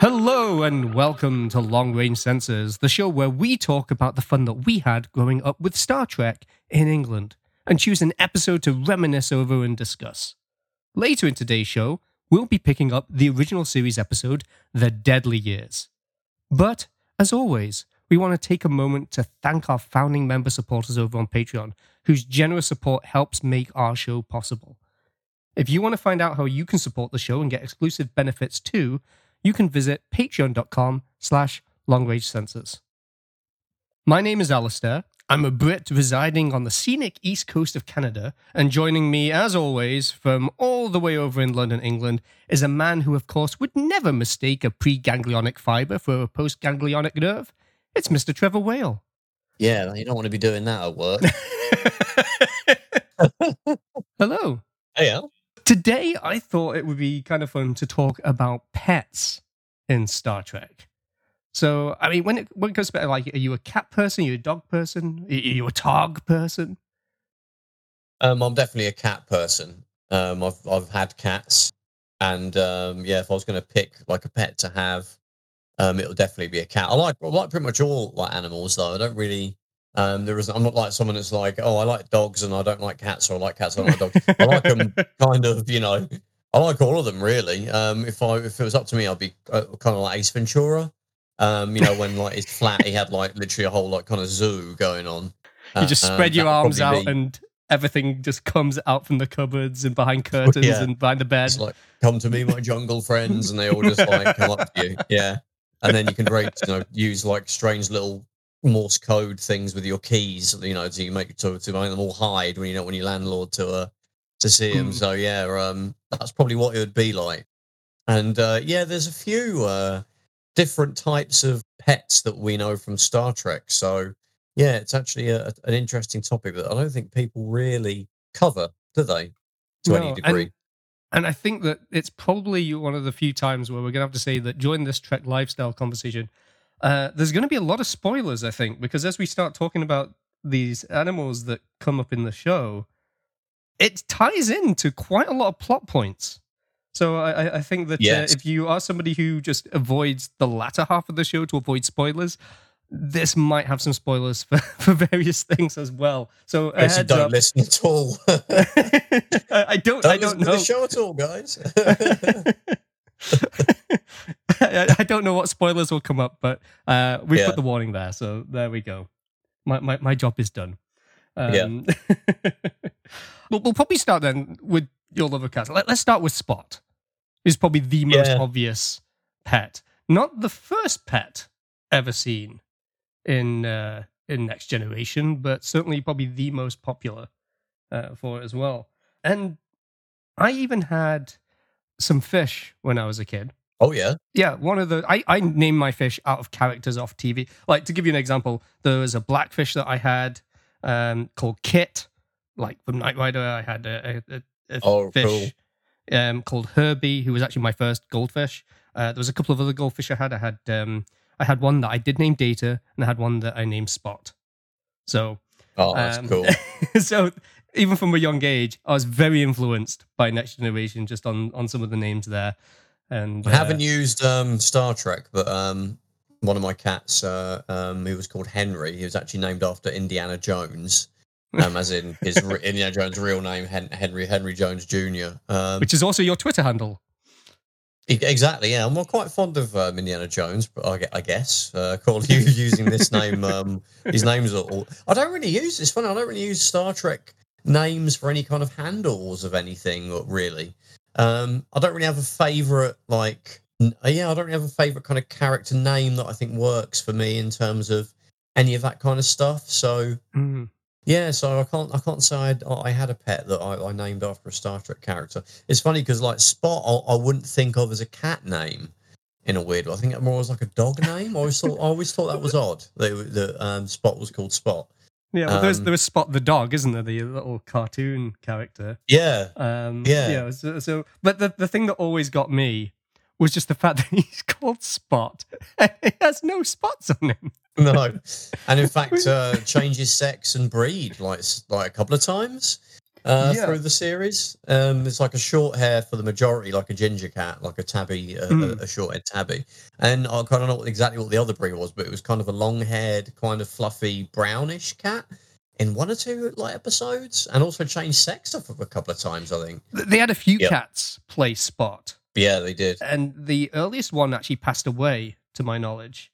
Hello and welcome to Long Range Sensors, the show where we talk about the fun that we had growing up with Star Trek in England and choose an episode to reminisce over and discuss. Later in today's show, we'll be picking up the original series episode, The Deadly Years. But, as always, we want to take a moment to thank our founding member supporters over on Patreon, whose generous support helps make our show possible. If you want to find out how you can support the show and get exclusive benefits too, you can visit patreon.com slash longrangesensors. My name is Alistair. I'm a Brit residing on the scenic east coast of Canada, and joining me, as always, from all the way over in London, England, is a man who, of course, would never mistake a pre-ganglionic fibre for a post-ganglionic nerve. It's Mr. Trevor Whale. Yeah, you don't want to be doing that at work. Hello. hey, Al. Today, I thought it would be kind of fun to talk about pets in Star Trek. So, I mean, when it, when it comes to like, are you a cat person? Are you a dog person? Are you a tog person? Um, I'm definitely a cat person. Um, I've I've had cats, and um, yeah, if I was going to pick like a pet to have, um, it'll definitely be a cat. I like I like pretty much all like animals though. I don't really. Um, there is. I'm not like someone that's like, oh, I like dogs and I don't like cats, or I like cats, and I don't like dogs. I like them kind of, you know. I like all of them really. Um, if I if it was up to me, I'd be uh, kind of like Ace Ventura. Um, you know, when like his flat, he had like literally a whole like kind of zoo going on. You just Uh, spread um, your arms out be- and everything just comes out from the cupboards and behind curtains Yeah. and behind the bed. It's like, come to me, my jungle friends, and they all just like come up to you. Yeah. And then you can rate, you know, use like strange little Morse code things with your keys, you know, to make to, to make them all hide when you know when your landlord to uh to see them. Mm. So yeah, um that's probably what it would be like. And uh yeah, there's a few uh different types of pets that we know from Star Trek. So yeah, it's actually a, an interesting topic that I don't think people really cover, do they? To No, any degree. And I think that it's probably one of the few times where we're going to have to say that during this Trek lifestyle conversation, uh, there's going to be a lot of spoilers, I think, because as we start talking about these animals that come up in the show, it ties into quite a lot of plot points. So I, I- I think that Yes. uh, if you are somebody who just avoids the latter half of the show to avoid spoilers, this might have some spoilers for, for various things as well. So Guess you don't up. listen at all. I I don't. don't I don't listen to know. the show at all, guys. I, I don't know what spoilers will come up, but uh, we Yeah. put the warning there, so there we go. My my, my job is done. Yeah. Um, we'll, we'll probably start then with your love of cats. Let, let's start with Spot. Who's probably the most Yeah. obvious pet, not the first pet ever seen in uh, in Next Generation, but certainly probably the most popular uh, for it as well. And I even had some fish when I was a kid. oh yeah, Yeah, one of the I, I named my fish out of characters off TV. Like to give you an example, there was a blackfish that I had um, called Kit, like from Knight Rider. I had a, a, a, Oh, fish um, called Herbie, who was actually my first goldfish. Uh, there was a couple of other goldfish I had. I had um, I had one that I did name Data, and I had one that I named Spot. So oh that's um, cool. so even from a young age, I was very influenced by Next Generation just on on some of the names there. And I uh, haven't used um, Star Trek, but um, one of my cats, uh, um, who was called Henry, he was actually named after Indiana Jones, um, as in his re- Indiana Jones' real name, Hen- Henry Henry Jones Jr. Um, which is also your Twitter handle. Exactly, yeah. I'm quite fond of um, Indiana Jones, but I, I guess uh, call you using this name. Um, his names are all. I don't really use. It's funny. I don't really use Star Trek names for any kind of handles of anything. Really, um, I don't really have a favorite. Like, uh, yeah, I don't really have a favorite kind of character name that I think works for me in terms of any of that kind of stuff. So Mm. Yeah, so I can't I can't say I'd, I had a pet that I, I named after a Star Trek character. It's funny because like Spot, I, I wouldn't think of as a cat name in a weird way. I think it more as like a dog name. I always thought I always thought that was odd. That that um, Spot was called Spot. Yeah, well, Um, there was Spot the dog, isn't there? The little cartoon character. Yeah, Um, Yeah. So, so, but the the thing that always got me was just the fact that he's called Spot. he has no spots on him. no, and in fact, uh, changes sex and breed like like a couple of times uh, Yeah. through the series. Um, it's like a short hair for the majority, like a ginger cat, like a tabby, uh, Hmm. a, a short haired tabby. And I kind of know exactly what the other breed was, but it was kind of a long haired, kind of fluffy brownish cat in one or two like episodes, and also changed sex a a couple of times. I think. They had a few Yep. cats play Spot, Yeah, they did. and the earliest one actually passed away, to my knowledge.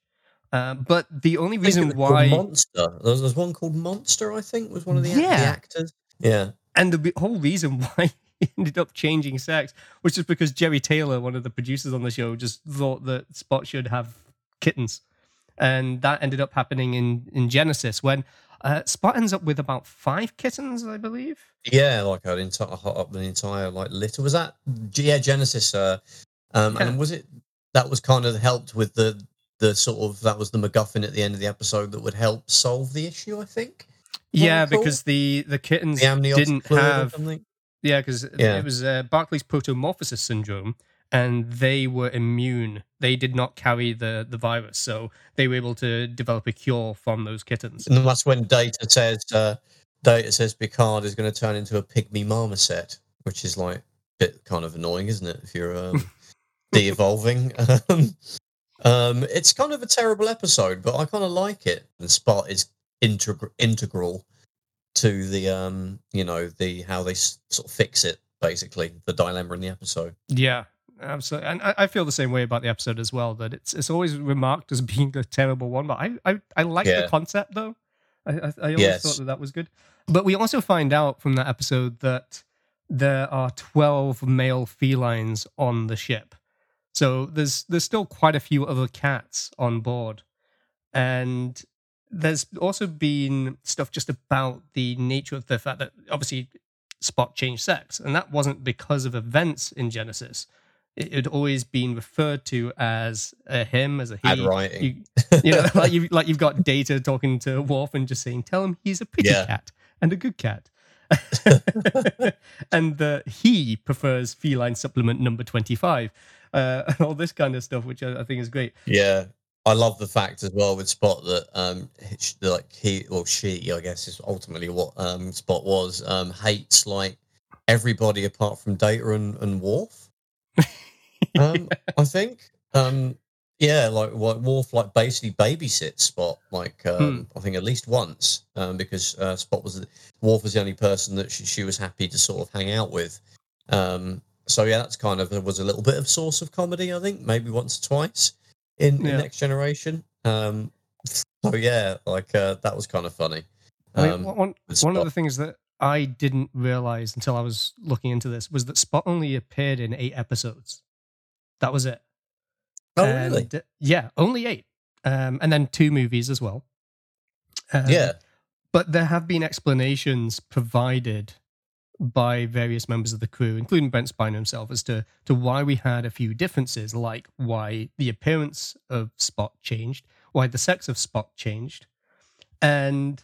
Uh, but the only reason it was called why, Monster. There was, one called Monster, I think, was one of the, the actors. Yeah. and the whole reason why he ended up changing sex was just because Jeri Taylor, one of the producers on the show, just thought that Spot should have kittens, and that ended up happening in in Genesis when uh, Spot ends up with about five kittens, I believe. Yeah, like an entire up the entire like litter. Was that yeah Genesis? Uh, um, Yeah. and was it that was kind of helped with the the sort of that was the MacGuffin at the end of the episode that would help solve the issue. I think. Yeah, because the the kittens The didn't have something. Yeah, because Yeah. it was uh, Barclay's protomorphosis syndrome, and they were immune. They did not carry the the virus, so they were able to develop a cure from those kittens. And that's when Data says uh, Data says Picard is going to turn into a pygmy marmoset, which is like a bit kind of annoying, isn't it? If you're um, de-evolving. Um, um, it's kind of a terrible episode, but I kind of like it. And Spot is integral integral to the um, you know, the how they s- sort of fix it. Basically, the dilemma in the episode. Yeah, absolutely. And I, I feel the same way about the episode as well. That it's it's always remarked as being a terrible one, but I I, I like Yeah. the concept though. I I, I always Yes. thought that that was good. But we also find out from that episode that there are twelve male felines on the ship. So there's there's still quite a few other cats on board, and there's also been stuff just about the nature of the fact that obviously Spot changed sex, and that wasn't because of events in Genesis. It had always been referred to as a him, as a he. writing. You, you know, like you like you've got Data talking to Worf and just saying, "Tell him he's a pretty Yeah. cat and a good cat." and uh, he prefers feline supplement number 25 uh, and all this kind of stuff which I, I think is great Yeah, I love the fact as well with Spot that um, like he or she, I guess, is ultimately what um Spot was. Um, hates like everybody apart from Data and, and Worf. Um, I think. Um, yeah, like what Worf like basically babysits Spot like um, I think at least once um, because uh, Spot was the- Worf was the only person that she, she was happy to sort of hang out with. Um, so yeah, that's kind of was a little bit of source of comedy. I think maybe once or twice in, in Yeah. Next Generation. Um, so yeah, like uh, that was kind of funny. I mean, one, one of the things that I didn't realize until I was looking into this was that Spot only appeared in eight episodes. That was it. oh And, really? yeah, only eight. Um, and then two movies as well. Um, yeah, But there have been explanations provided by various members of the crew, including Brent Spiner himself, as to, to why we had a few differences, like why the appearance of Spot changed, why the sex of Spot changed. And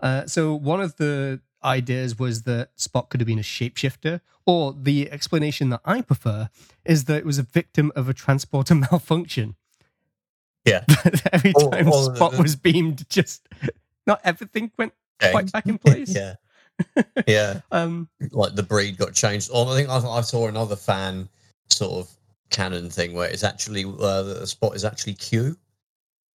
uh, so one of the ideas was that Spot could have been a shapeshifter, or the explanation that I prefer is that it was a victim of a transporter malfunction. Yeah. Every time or the- Spot the- was beamed, just not everything went quite back in place. yeah, yeah. Um, like the breed got changed. Or I think I, I saw another fan sort of canon thing where it's actually uh, the spot is actually Q,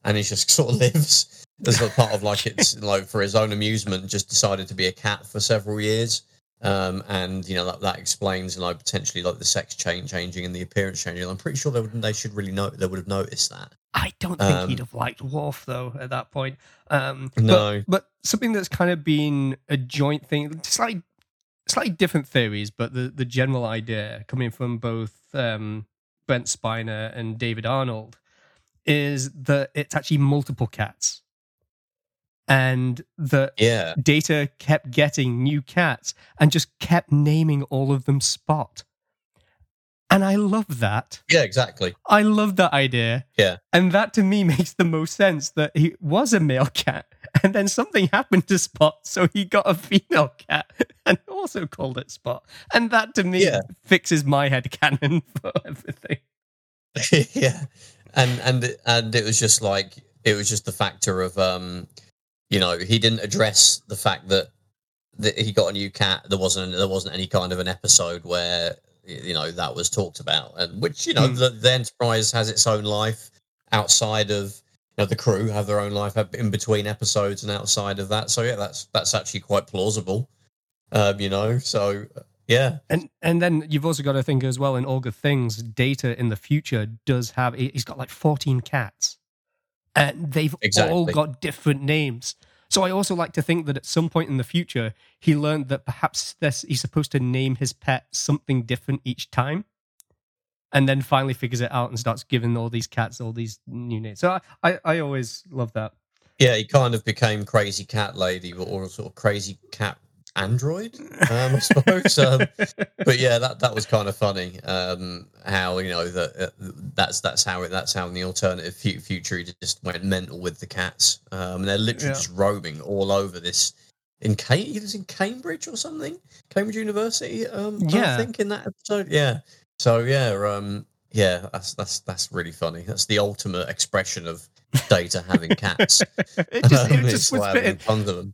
and he just sort of lives as a part of like it's like for his own amusement, just decided to be a cat for several years. Um, and you know that, that explains, know, potentially like the sex change changing and the appearance changing. I'm pretty sure they would they should really know they would have noticed that. I don't think Um, he'd have liked Worf though at that point. Um, No. but, but something that's kind of been a joint thing, slightly slightly different theories, but the the general idea coming from both um, Brent Spiner and David Arnold is that it's actually multiple cats, and that Yeah, Data kept getting new cats and just kept naming all of them Spot. And I love that. yeah, exactly. I love that idea. Yeah. And that to me makes the most sense that he was a male cat and then something happened to Spot, so he got a female cat and also called it Spot. And that to me Yeah. fixes my head canon for everything. yeah, and and and it was just like It was just the factor of, um, you know, he didn't address the fact that that he got a new cat. There wasn't there wasn't any kind of an episode where you know that was talked about, and which you know Mm. the, the Enterprise has its own life outside of you know the crew have their own life in between episodes and outside of that. So yeah, that's that's actually quite plausible. Um, you know, so yeah, And and then you've also got to think as well in all good things, Data in the future does have he- he's got like 14 cats. And they've all got different names. So I also like to think that at some point in the future, he learned that perhaps this, he's supposed to name his pet something different each time. And then finally figures it out and starts giving all these cats all these new names. So I, I, I always love that. yeah, he kind of became crazy cat lady or sort of crazy cat android, um, I suppose. um, but yeah, that that was kind of funny. Um, how you know that uh, that's that's how it that's how in the alternative fu- future he just went mental with the cats. Um, and they're literally Yeah. just roaming all over this. In Cam- he was in Cambridge or something, Cambridge University. Um, Yeah. I think in that episode. Yeah. So yeah, um, yeah, that's that's that's really funny. That's the ultimate expression of Data having cats. it just, Um, it just was having tons of them.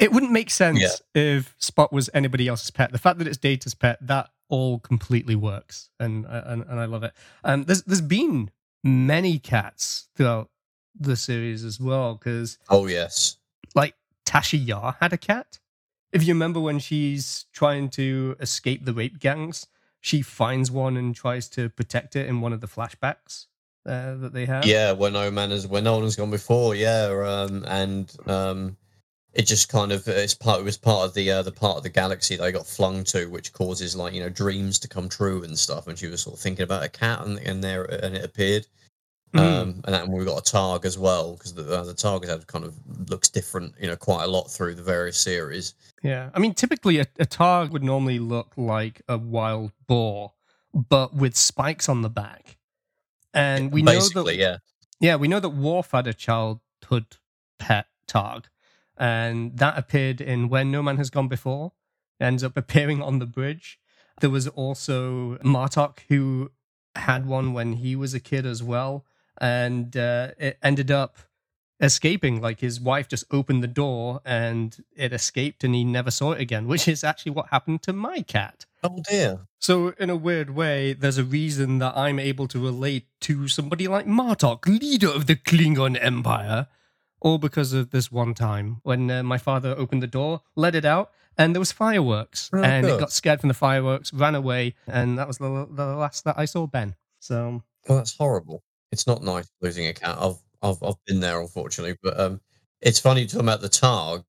It wouldn't make sense Yeah. if Spot was anybody else's pet. The fact that it's Data's pet, that all completely works, and and, and I love it. Um, there's there's been many cats throughout the series as well, because Oh yes. like Tasha Yar had a cat. If you remember when she's trying to escape the rape gangs, she finds one and tries to protect it in one of the flashbacks uh, that they have. Yeah, when no man has when no one has gone before, yeah, um, and um, it just kind of it's part it was part of the uh, the part of the galaxy they got flung to, which causes like you know dreams to come true and stuff. And she was sort of thinking about a cat, and, and there and it appeared. Mhm. Um, and then we got a Targ as well because the, uh, the Targ has kind of looks different, you know, quite a lot through the various series. Yeah, I mean, typically a, a targ would normally look like a wild boar, but with spikes on the back. And we know that, yeah, yeah, we know that Worf had a childhood pet targ, and that appeared in When No Man Has Gone Before. It ends up appearing on the bridge. There was also Martok who had one when he was a kid as well, and uh, it ended up escaping. Like his wife just opened the door and it escaped, and he never saw it again. Which is actually what happened to my cat. Oh dear. So, in a weird way, there's a reason that I'm able to relate to somebody like Martok, leader of the Klingon Empire, all because of this one time when uh, my father opened the door, let it out, and there was fireworks, Oh, and it got scared from the fireworks, ran away, and that was the, the last that I saw Ben. So, Well, that's horrible. It's not nice losing a cat. I've I've I've been there, unfortunately. But um, it's funny talking about the Targ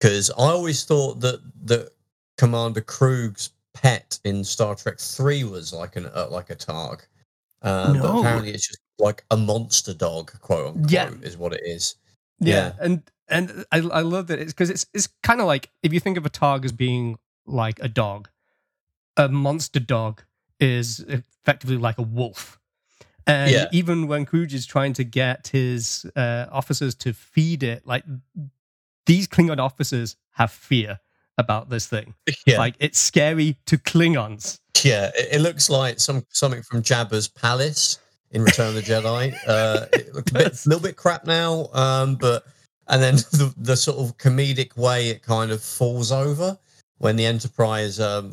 because I always thought that that Commander Kruge's pet in Star Trek Three was like an uh, like a Targ. Um, But apparently, it's just like a monster dog, quote unquote, Yeah. is what it is. yeah, Yeah. and and I I love that it's because it's it's kind of like if you think of a targ as being like a dog, a monster dog is effectively like a wolf. And Yeah. even when Kruge is trying to get his uh, officers to feed it, like these Klingon officers have fear about this thing. Yeah, Like it's scary to Klingons. yeah. It, it looks like some something from Jabba's palace in Return of the Jedi. Uh, it looks a bit, little bit crap now, um, but and then the, the sort of comedic way it kind of falls over when the Enterprise um,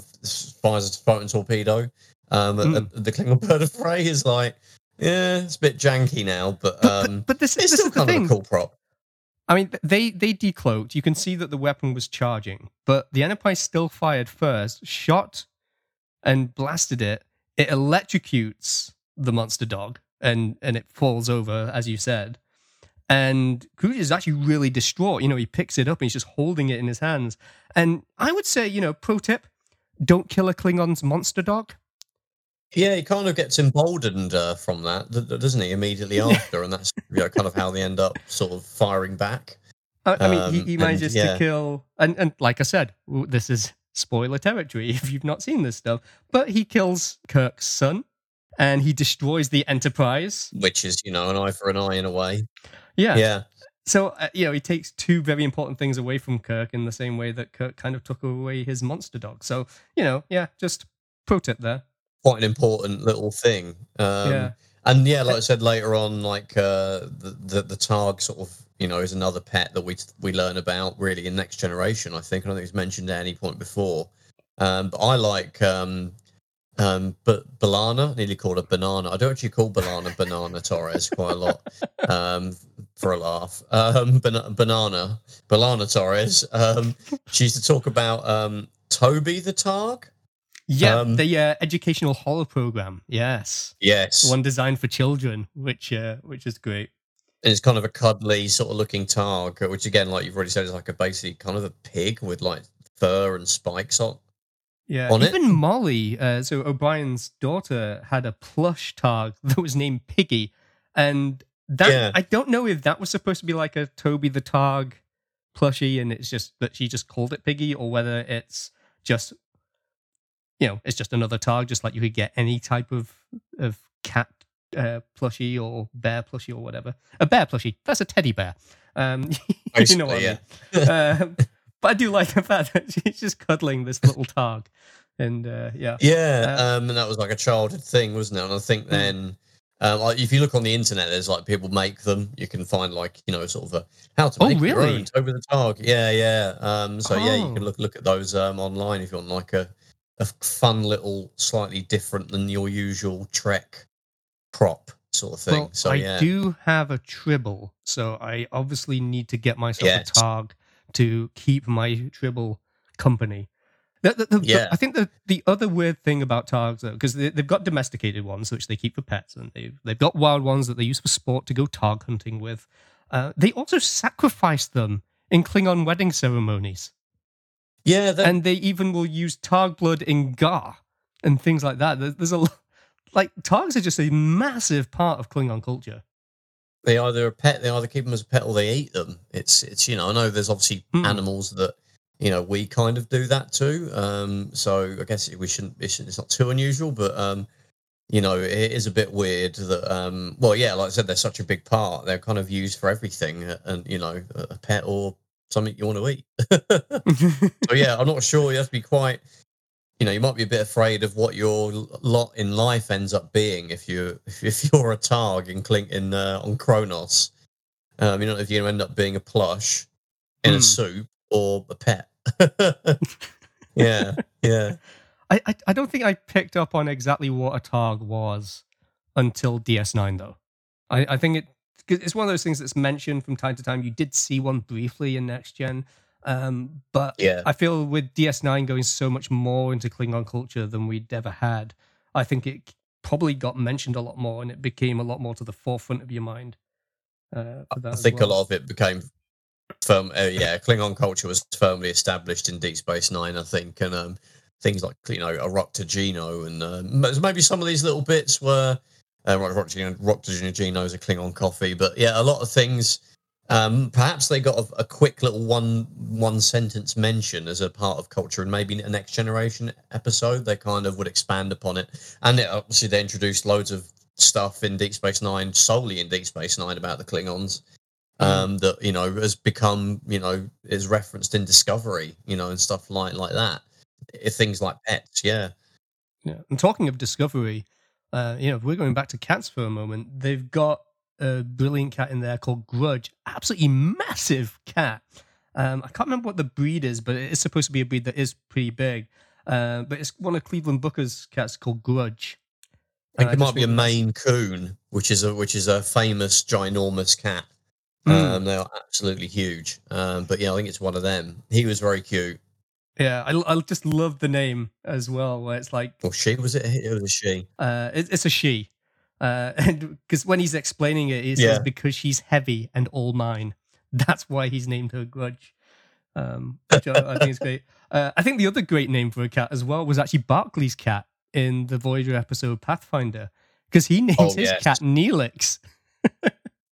fires a photon torpedo. Um, Mm. the Klingon bird of prey is like, yeah, it's a bit janky now, but, But, um, but, but this, it's this still is kind of a cool prop. I mean, they they decloaked. You can see that the weapon was charging, but the Enterprise still fired first, shot and blasted it. It electrocutes the monster dog, and and it falls over, as you said. And Kruge is actually really distraught. You know, he picks it up and he's just holding it in his hands. And I would say, you know, pro tip: don't kill a Klingon's monster dog. Yeah, he kind of gets emboldened uh, from that, doesn't he? Immediately after, and that's you know, kind of how they end up sort of firing back. I, I mean, he, Um, he and, manages yeah. to kill, and, and like I said, this is spoiler territory if you've not seen this stuff. But he kills Kirk's son, and he destroys the Enterprise. which is you know an eye for an eye in a way. Yeah. Yeah, So uh, you know, he takes two very important things away from Kirk in the same way that Kirk kind of took away his monster dog. So you know, yeah, just pro tip there. quite an important little thing. Um, Yeah. and yeah, like I said later on, like uh, the, the the Targ sort of you know is another pet that we we learn about really in Next Generation. I think I don't think it's mentioned at any point before. Um, but I like um, um, but B'Elanna, nearly called a banana. I don't actually call B'Elanna banana Torres quite a lot um, for a laugh. Um, ban- banana, B'Elanna Torres. Um, she used to talk about um, Toby the Targ. Yeah, Um, the uh, educational horror program. Yes, Yes, one designed for children, which uh, which is great. and it's kind of a cuddly sort of looking Targ, which again, like you've already said, is like a basically kind of a pig with like fur and spikes on. Yeah, on it. even Molly, uh, so O'Brien's daughter, had a plush Targ that was named Piggy, and that Yeah. I don't know if that was supposed to be like a Toby the Targ plushie, and it's just that she just called it Piggy, or whether it's just you know it's just another Targ, just like you could get any type of of cat uh, plushie or bear plushie or whatever. A bear plushie, that's a teddy bear. Um, you know what I mean. Um, but I do like the fact that she's just cuddling this little Targ, and uh, yeah. Yeah, Uh, um, and that was like a childhood thing, wasn't it? And I think Mm. then, um, like if you look on the internet, there's like people make them. You can find like you know sort of a how to Oh, make your own over the targ. Yeah, yeah. Um, so yeah, you Oh. can look look at those um, online if you want like a a fun little, slightly different than your usual Trek prop sort of thing. Well, so I yeah, do have a tribble, so I obviously need to get myself Yes. a Targ to keep my tribble company. The, the, the- Yeah. I think the, the other weird thing about Targs, though, because they, they've got domesticated ones, which they keep for pets, and they've, they've got wild ones that they use for sport to go Targ hunting with. Uh, they also sacrifice them in Klingon wedding ceremonies. yeah. That, and they even will use targ blood in gar and things like that. There- There's a lo- like targs are just a massive part of Klingon culture. They either a pet, they either keep them as a pet or they eat them. It's it's you know I know there's obviously Hmm. animals that you know we kind of do that too. Um, so I guess we shouldn't. It shouldn't it's not too unusual, but um, you know it is a bit weird that um, well yeah, like I said, they're such a big part. They're kind of used for everything, uh, and you know a a pet or something you want to eat. so yeah, I'm not sure. You have to be quite. You know, you might be a bit afraid of what your lot in life ends up being if you if you're a targ in Clink in uh, on Kronos. Um, you know if to end up being a plush in Hmm. a soup or a pet. yeah, yeah, I, I I don't think I picked up on exactly what a targ was until DS9 though. I, I think it it's one of those things that's mentioned from time to time. You did see one briefly in Next Gen, um, but yeah. I feel with DS9 going so much more into Klingon culture than we'd ever had, I think it probably got mentioned a lot more and it became a lot more to the forefront of your mind. Uh, I think well. a lot of it became firm. Uh, yeah, Klingon culture was firmly established in Deep Space Nine, I think, and um, things like you know a raktajino and um, maybe some of these little bits were uh, A raktajino is a Klingon coffee, but yeah, a lot of things. Um, perhaps they got a, a quick little one one sentence mention as a part of culture, and maybe a next generation episode they kind of would expand upon it. And it, obviously, they introduced loads of stuff in Deep Space Nine, solely in Deep Space Nine about the Klingons um, that you know has become you know is referenced in Discovery, you know, and stuff like like that. Things like pets, yeah, Yeah. And talking of Discovery, uh, you know, if we're going back to cats for a moment, they've got a brilliant cat in there called Grudge. Absolutely massive cat. Um, I can't remember what the breed is, but it is supposed to be a breed that is pretty big. Uh, but it's one of Cleveland Booker's cats called Grudge. I think Uh, it might be a Maine Coon, which is a which is a famous ginormous cat. Mm. Um, they are absolutely huge. Um, but yeah, I think it's one of them. He was very cute. Yeah, I, I just love the name as well, where it's like Or she was it? It was a she. Uh, it, it's a she. Uh, and because when he's explaining it, he says Yeah. because she's heavy and all mine. That's why he's named her Grudge. Um, which I, I think is great. Uh, I think the other great name for a cat as well was actually Barclay's cat in the Voyager episode Pathfinder, because he names Oh, his yes. cat Neelix.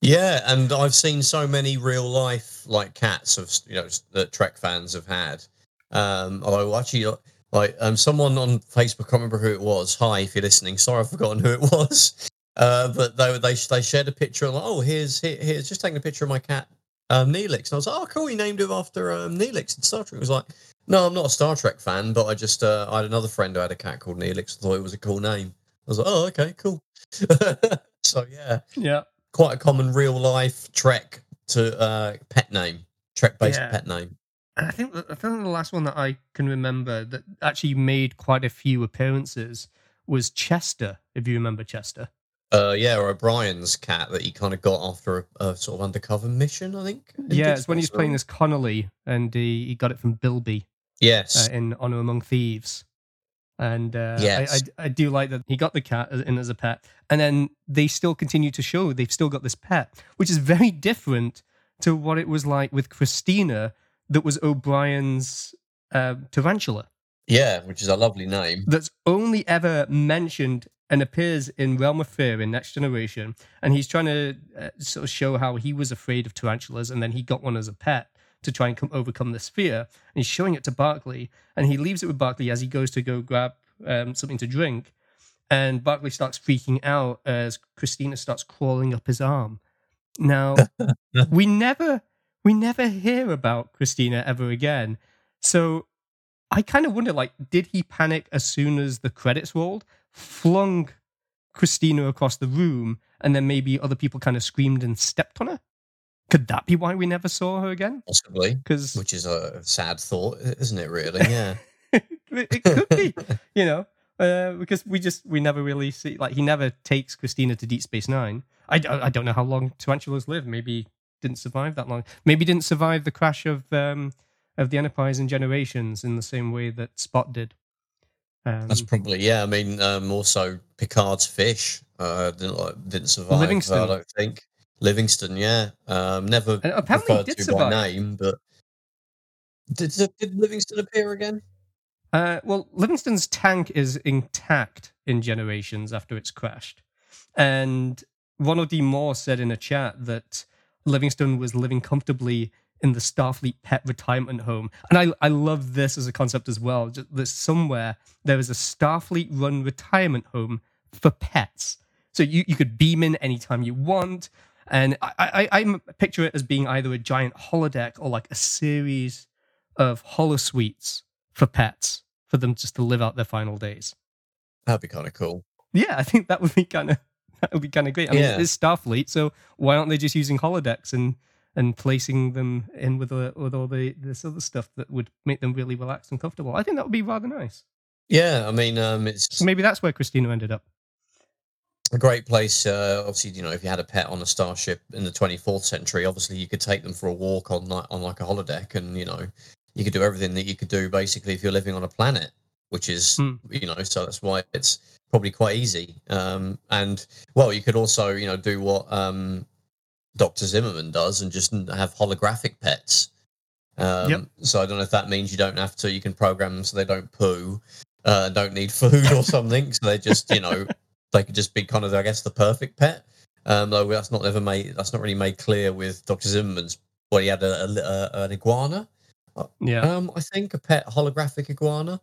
Yeah, and I've seen so many real life like cats of you know that Trek fans have had. Um, although actually, like um, someone on Facebook, I can't remember who it was. Hi, if you're listening, sorry I've forgotten who it was. Uh, but they they they shared a picture. Like, oh, here's here, here's just taking a picture of my cat um, Neelix, and I was like, oh, cool, you named him after um, Neelix in Star Trek. It was like, no, I'm not a Star Trek fan, but I just uh, I had another friend who had a cat called Neelix. I thought it was a cool name. I was like, oh, okay, cool. So yeah, Yeah. quite a common real life Trek to uh, pet name, Trek based Yeah. pet name. And I think the, I think the last one that I can remember that actually made quite a few appearances was Chester. If you remember Chester. Uh, yeah, or O'Brien's cat that he kind of got after a, a sort of undercover mission, I think. Yeah, it's when he was playing as Connolly, and he, he got it from Bilby Yes, uh, in Honor Among Thieves. And uh, Yes. I, I, I do like that he got the cat in as a pet, and then they still continue to show they've still got this pet, which is very different to what it was like with Christina, that was O'Brien's uh, tarantula. yeah, which is a lovely name. that's only ever mentioned and appears in Realm of Fear in Next Generation. And he's trying to uh, sort of show how he was afraid of tarantulas and then he got one as a pet to try and come, overcome this fear. And he's showing it to Barclay and he leaves it with Barclay as he goes to go grab um, something to drink. And Barclay starts freaking out as Christina starts crawling up his arm. Now, we never we never hear about Christina ever again. So I kind of wonder, like, did he panic as soon as the credits rolled, flung Christina across the room, and then maybe other people kind of screamed and stepped on her? Could that be why we never saw her again? Possibly, Because which is a sad thought, isn't it? Really, yeah. it, could be, you know, uh, because we just we never really see like he never takes Christina to Deep Space Nine. I, I don't know how long tarantulas live. Maybe didn't survive that long. Maybe didn't survive the crash of um, of the Enterprise and Generations in the same way that Spot did. Um, That's probably yeah. I mean, um, also Picard's fish uh, didn't didn't survive. Livingston. I don't think Livingston. Yeah, um, never And apparently referred did to survive. by name, but did, did did Livingston appear again? Uh, well, Livingston's tank is intact in Generations after it's crashed. And Ronald D. Moore said in a chat that Livingston was living comfortably in the Starfleet pet retirement home. And I, I love this as a concept as well. Just that somewhere there is a Starfleet run retirement home for pets. So you, you could beam in anytime you want. And I, I, I picture it as being either a giant holodeck or like a series of holosuites for pets for them just to live out their final days. That'd be kind of cool. Yeah, I think that would be kind of would be kind of great. I mean, Yeah. it's Starfleet, so why aren't they just using holodecks and and placing them in with the, with all the this other stuff that would make them really relaxed and comfortable? I think that would be rather nice. Yeah, I mean, um, it's maybe that's where Christina ended up. a great place. Uh, obviously, you know, if you had a pet on a starship in the 24th century, obviously you could take them for a walk on like on like a holodeck, and you know, you could do everything that you could do basically if you're living on a planet, which is Hmm. you know, so that's why it's probably quite easy. Um, and well, you could also you know do what um, Doctor Zimmerman does and just have holographic pets. Um, Yep. So I don't know if that means you don't have to. You can program them so they don't poo, uh, don't need food or something. So they just you know they could just be kind of I guess the perfect pet. Um, though that's not ever made. That's not really made clear with Doctor Zimmerman's. Well, he had a, a, a an iguana. Yeah. Um, I think a pet holographic iguana.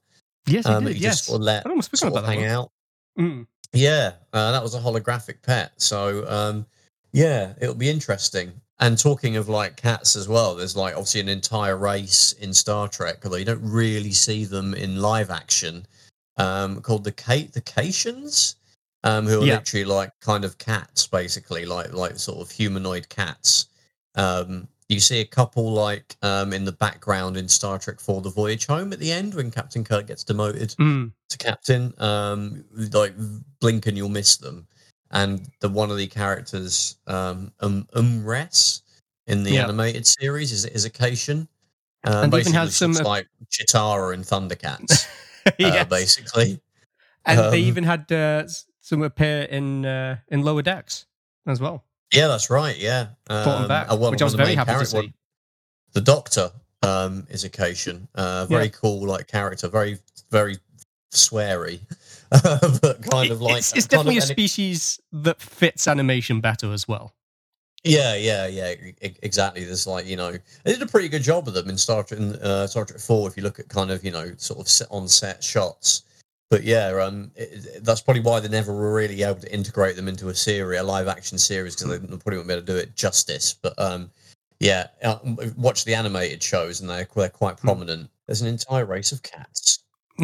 yes, he Um, did. Yes. just sort of let I'd almost sort of hang one. out. Mm. Yeah, uh, that was a holographic pet. So um, yeah, it'll be interesting. And talking of like cats as well, there's like obviously an entire race in Star Trek, although you don't really see them in live action, um, called the Kate the Caitians, um, who are Yeah. literally like kind of cats, basically like like sort of humanoid cats. Um, you see a couple like um, in the background in Star Trek for the Voyage Home at the end when Captain Kirk gets demoted Mm. to captain. Um, like blink and you'll miss them. And the one of the characters, um, um M'Ress in the Yeah. animated series is is a Caitian. Um, And even has some, uh, like Cheetara in Thundercats, uh, basically. And they um, even had uh, some appear in uh, in lower decks as well. Yeah, that's right. Yeah, 'em back, uh, one- which I was the very happy to see. The Doctor um, is a Caitian. Uh, very cool, like character. Very, very sweary, but kind of like it's, it's of definitely a species that fits animation better as well. Yeah, yeah, yeah, exactly. There's like you know, they did a pretty good job of them in Star Trek, in, uh, Star Trek Four. If you look at kind of you know sort of set on set shots, but yeah, um, it, that's probably why they never were really able to integrate them into a series, a live action series, because they probably wouldn't be able to do it justice. But um, yeah, uh, watch the animated shows, and they're they're quite prominent. There's an entire race of cats.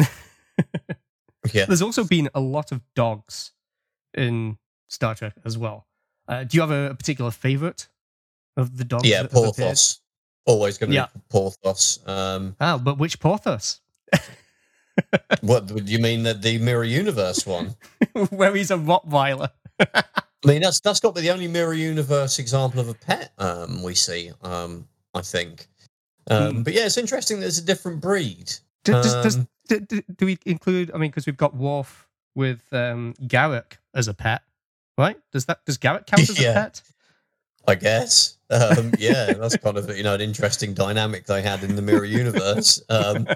yeah, There's also been a lot of dogs in Star Trek as well. Uh, do you have a, particular favorite of the dogs? Yeah, that have appeared? Porthos. Always going to Yeah. be Porthos. Um, Ah, but which Porthos? what do you mean that the Mirror Universe one? Where he's a Rottweiler. I mean, that's that's got to be the only Mirror Universe example of a pet um, we see. Um, I think. Um, Hmm. But yeah, it's interesting. That it's a different breed. Do, does, does, Um, do, do, do we include? I mean, because we've got Worf with um, Garak as a pet, right? Does that does Garak count as Yeah. a pet? I guess. Um, yeah, that's kind of you know an interesting dynamic they had in the Mirror Universe. Um,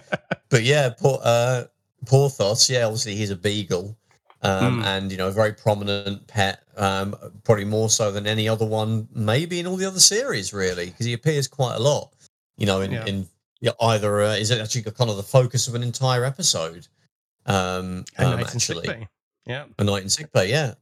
but yeah, Por- uh, Porthos. Yeah, obviously he's a beagle, um, Mm. and you know a very prominent pet. Um, probably more so than any other one, maybe in all the other series, really, because he appears quite a lot. You know, in Yeah. in yeah, either uh, is it actually kind of the focus of an entire episode? Um, A um, night in sick actually. Yeah. a night in sick bay, yeah.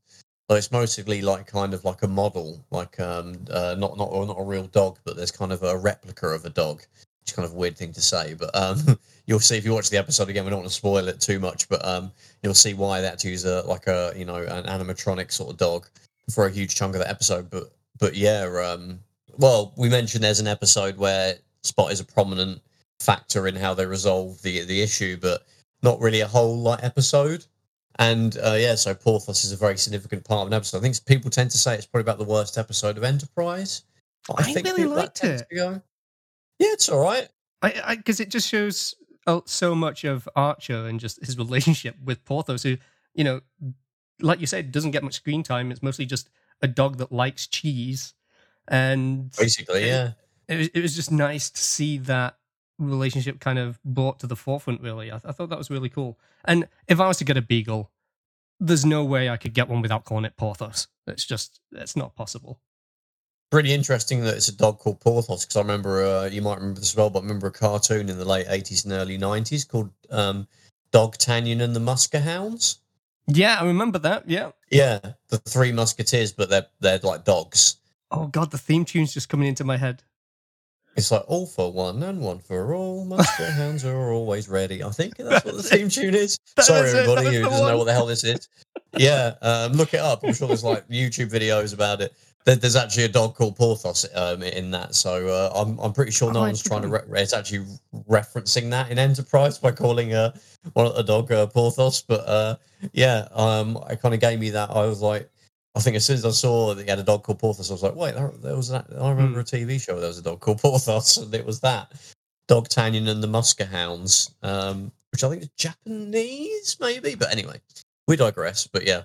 But it's mostly like kind of like a model, like um, uh, not not or not a real dog, but there's kind of a replica of a dog. It's kind of a weird thing to say, but um, you'll see if you watch the episode again. We don't want to spoil it too much, but um, you'll see why that's use a like a you know an animatronic sort of dog for a huge chunk of the episode. But but yeah, um, well, we mentioned there's an episode where Spot is a prominent factor in how they resolve the the issue, but not really a whole like episode. And uh, yeah, so Porthos is a very significant part of an episode. I think people tend to say it's probably about the worst episode of Enterprise. I think really people liked it. Yeah, it's all right. I because it just shows uh, so much of Archer and just his relationship with Porthos, who you know, like you said, doesn't get much screen time. It's mostly just a dog that likes cheese, and Basically, yeah. it it was just nice to see that relationship kind of brought to the forefront. Really, I, I thought that was really cool. And if I was to get a beagle, there's no way I could get one without calling it Porthos. It's just it's not possible. Pretty interesting that it's a dog called Porthos because I remember, uh, you might remember this as well, but I remember a cartoon in the late 80s and early 90s called um, Dog Tanyan and the Musker Hounds. Yeah, I remember that. Yeah. Yeah, the three musketeers, but they're, they're like dogs. Oh god, the theme tune's just coming into my head. It's like all for one and one for all. Muskehounds are always ready. I think that's what the theme tune is. That Sorry, is everybody who doesn't know what the hell this is. Yeah, um, look it up. I'm sure there's like YouTube videos about it. There's actually a dog called Porthos um, in that, so uh, I'm I'm pretty sure no Oh, one's trying to. Re- it's actually referencing that in Enterprise by calling uh, one a dog uh, Porthos. But uh, yeah, um, it kind of gave me that. I was like. I think as soon as I saw that he had a dog called Porthos, I was like, "Wait, there, there was that." I remember a TV show where there was a dog called Porthos, and it was that Dogtanian and the Muskehounds, um, which I think is Japanese, maybe. But anyway, we digress. But yeah,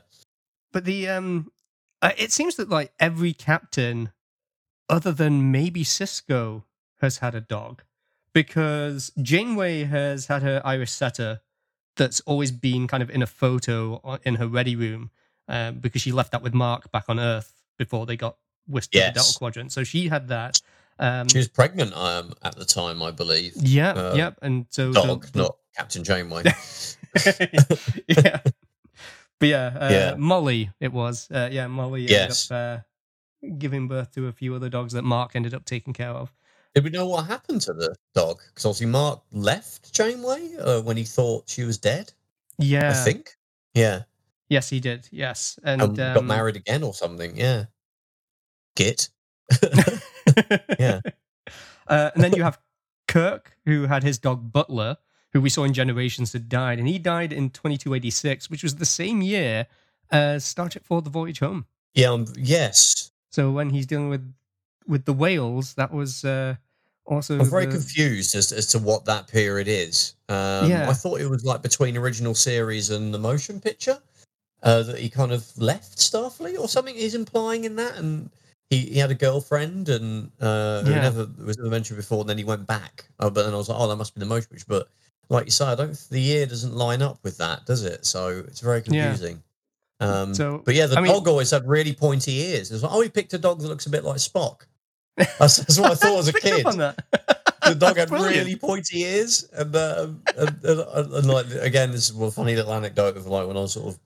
But the um, uh, it seems that like every captain, other than maybe Sisko, has had a dog, because Janeway has had her Irish setter, that's always been kind of in a photo in her ready room, um, because she left that with Mark back on Earth before they got whisked to the Delta Quadrant. So she had that. Um, she was pregnant um, at the time, I believe. yeah, uh, yep. And so Dog, the- not Captain Janeway. yeah. But yeah, uh, Yeah. Molly, it was. Uh, yeah, Molly Yes. ended up uh, giving birth to a few other dogs that Mark ended up taking care of. Did we know what happened to the dog? Because obviously Mark left Janeway uh, when he thought she was dead. Yeah. I think. Yeah, Yes, he did. Yes. And, and got um, married again or something. Yeah. Git. Yeah. Uh, and then you have Kirk, who had his dog Butler, who we saw in Generations had died. And he died in 2286, which was the same year as Star Trek 4 The Voyage Home. Yeah. Um, yes. So when he's dealing with with the whales, that was uh, also. I'm very the- confused as, as to what that period is. Um, Yeah. I thought it was like between original series and the motion picture uh, that he kind of left Starfleet or something. He's implying in that, and he, he had a girlfriend and uh, who Yeah. never was never mentioned before. And then he went back, oh, but then I was like, oh, that must be the most which. But like you say, I don't. The year doesn't line up with that, does it? So it's very Yeah. confusing. Um, So, but yeah, the I mean- dog always had really pointy ears. It's like, oh, he picked a dog that looks a bit like Spock. That's, that's what I thought as a kid the dog had really pointy ears, and, uh, and, and, and, like again, this is a funny little anecdote of like when I was sort of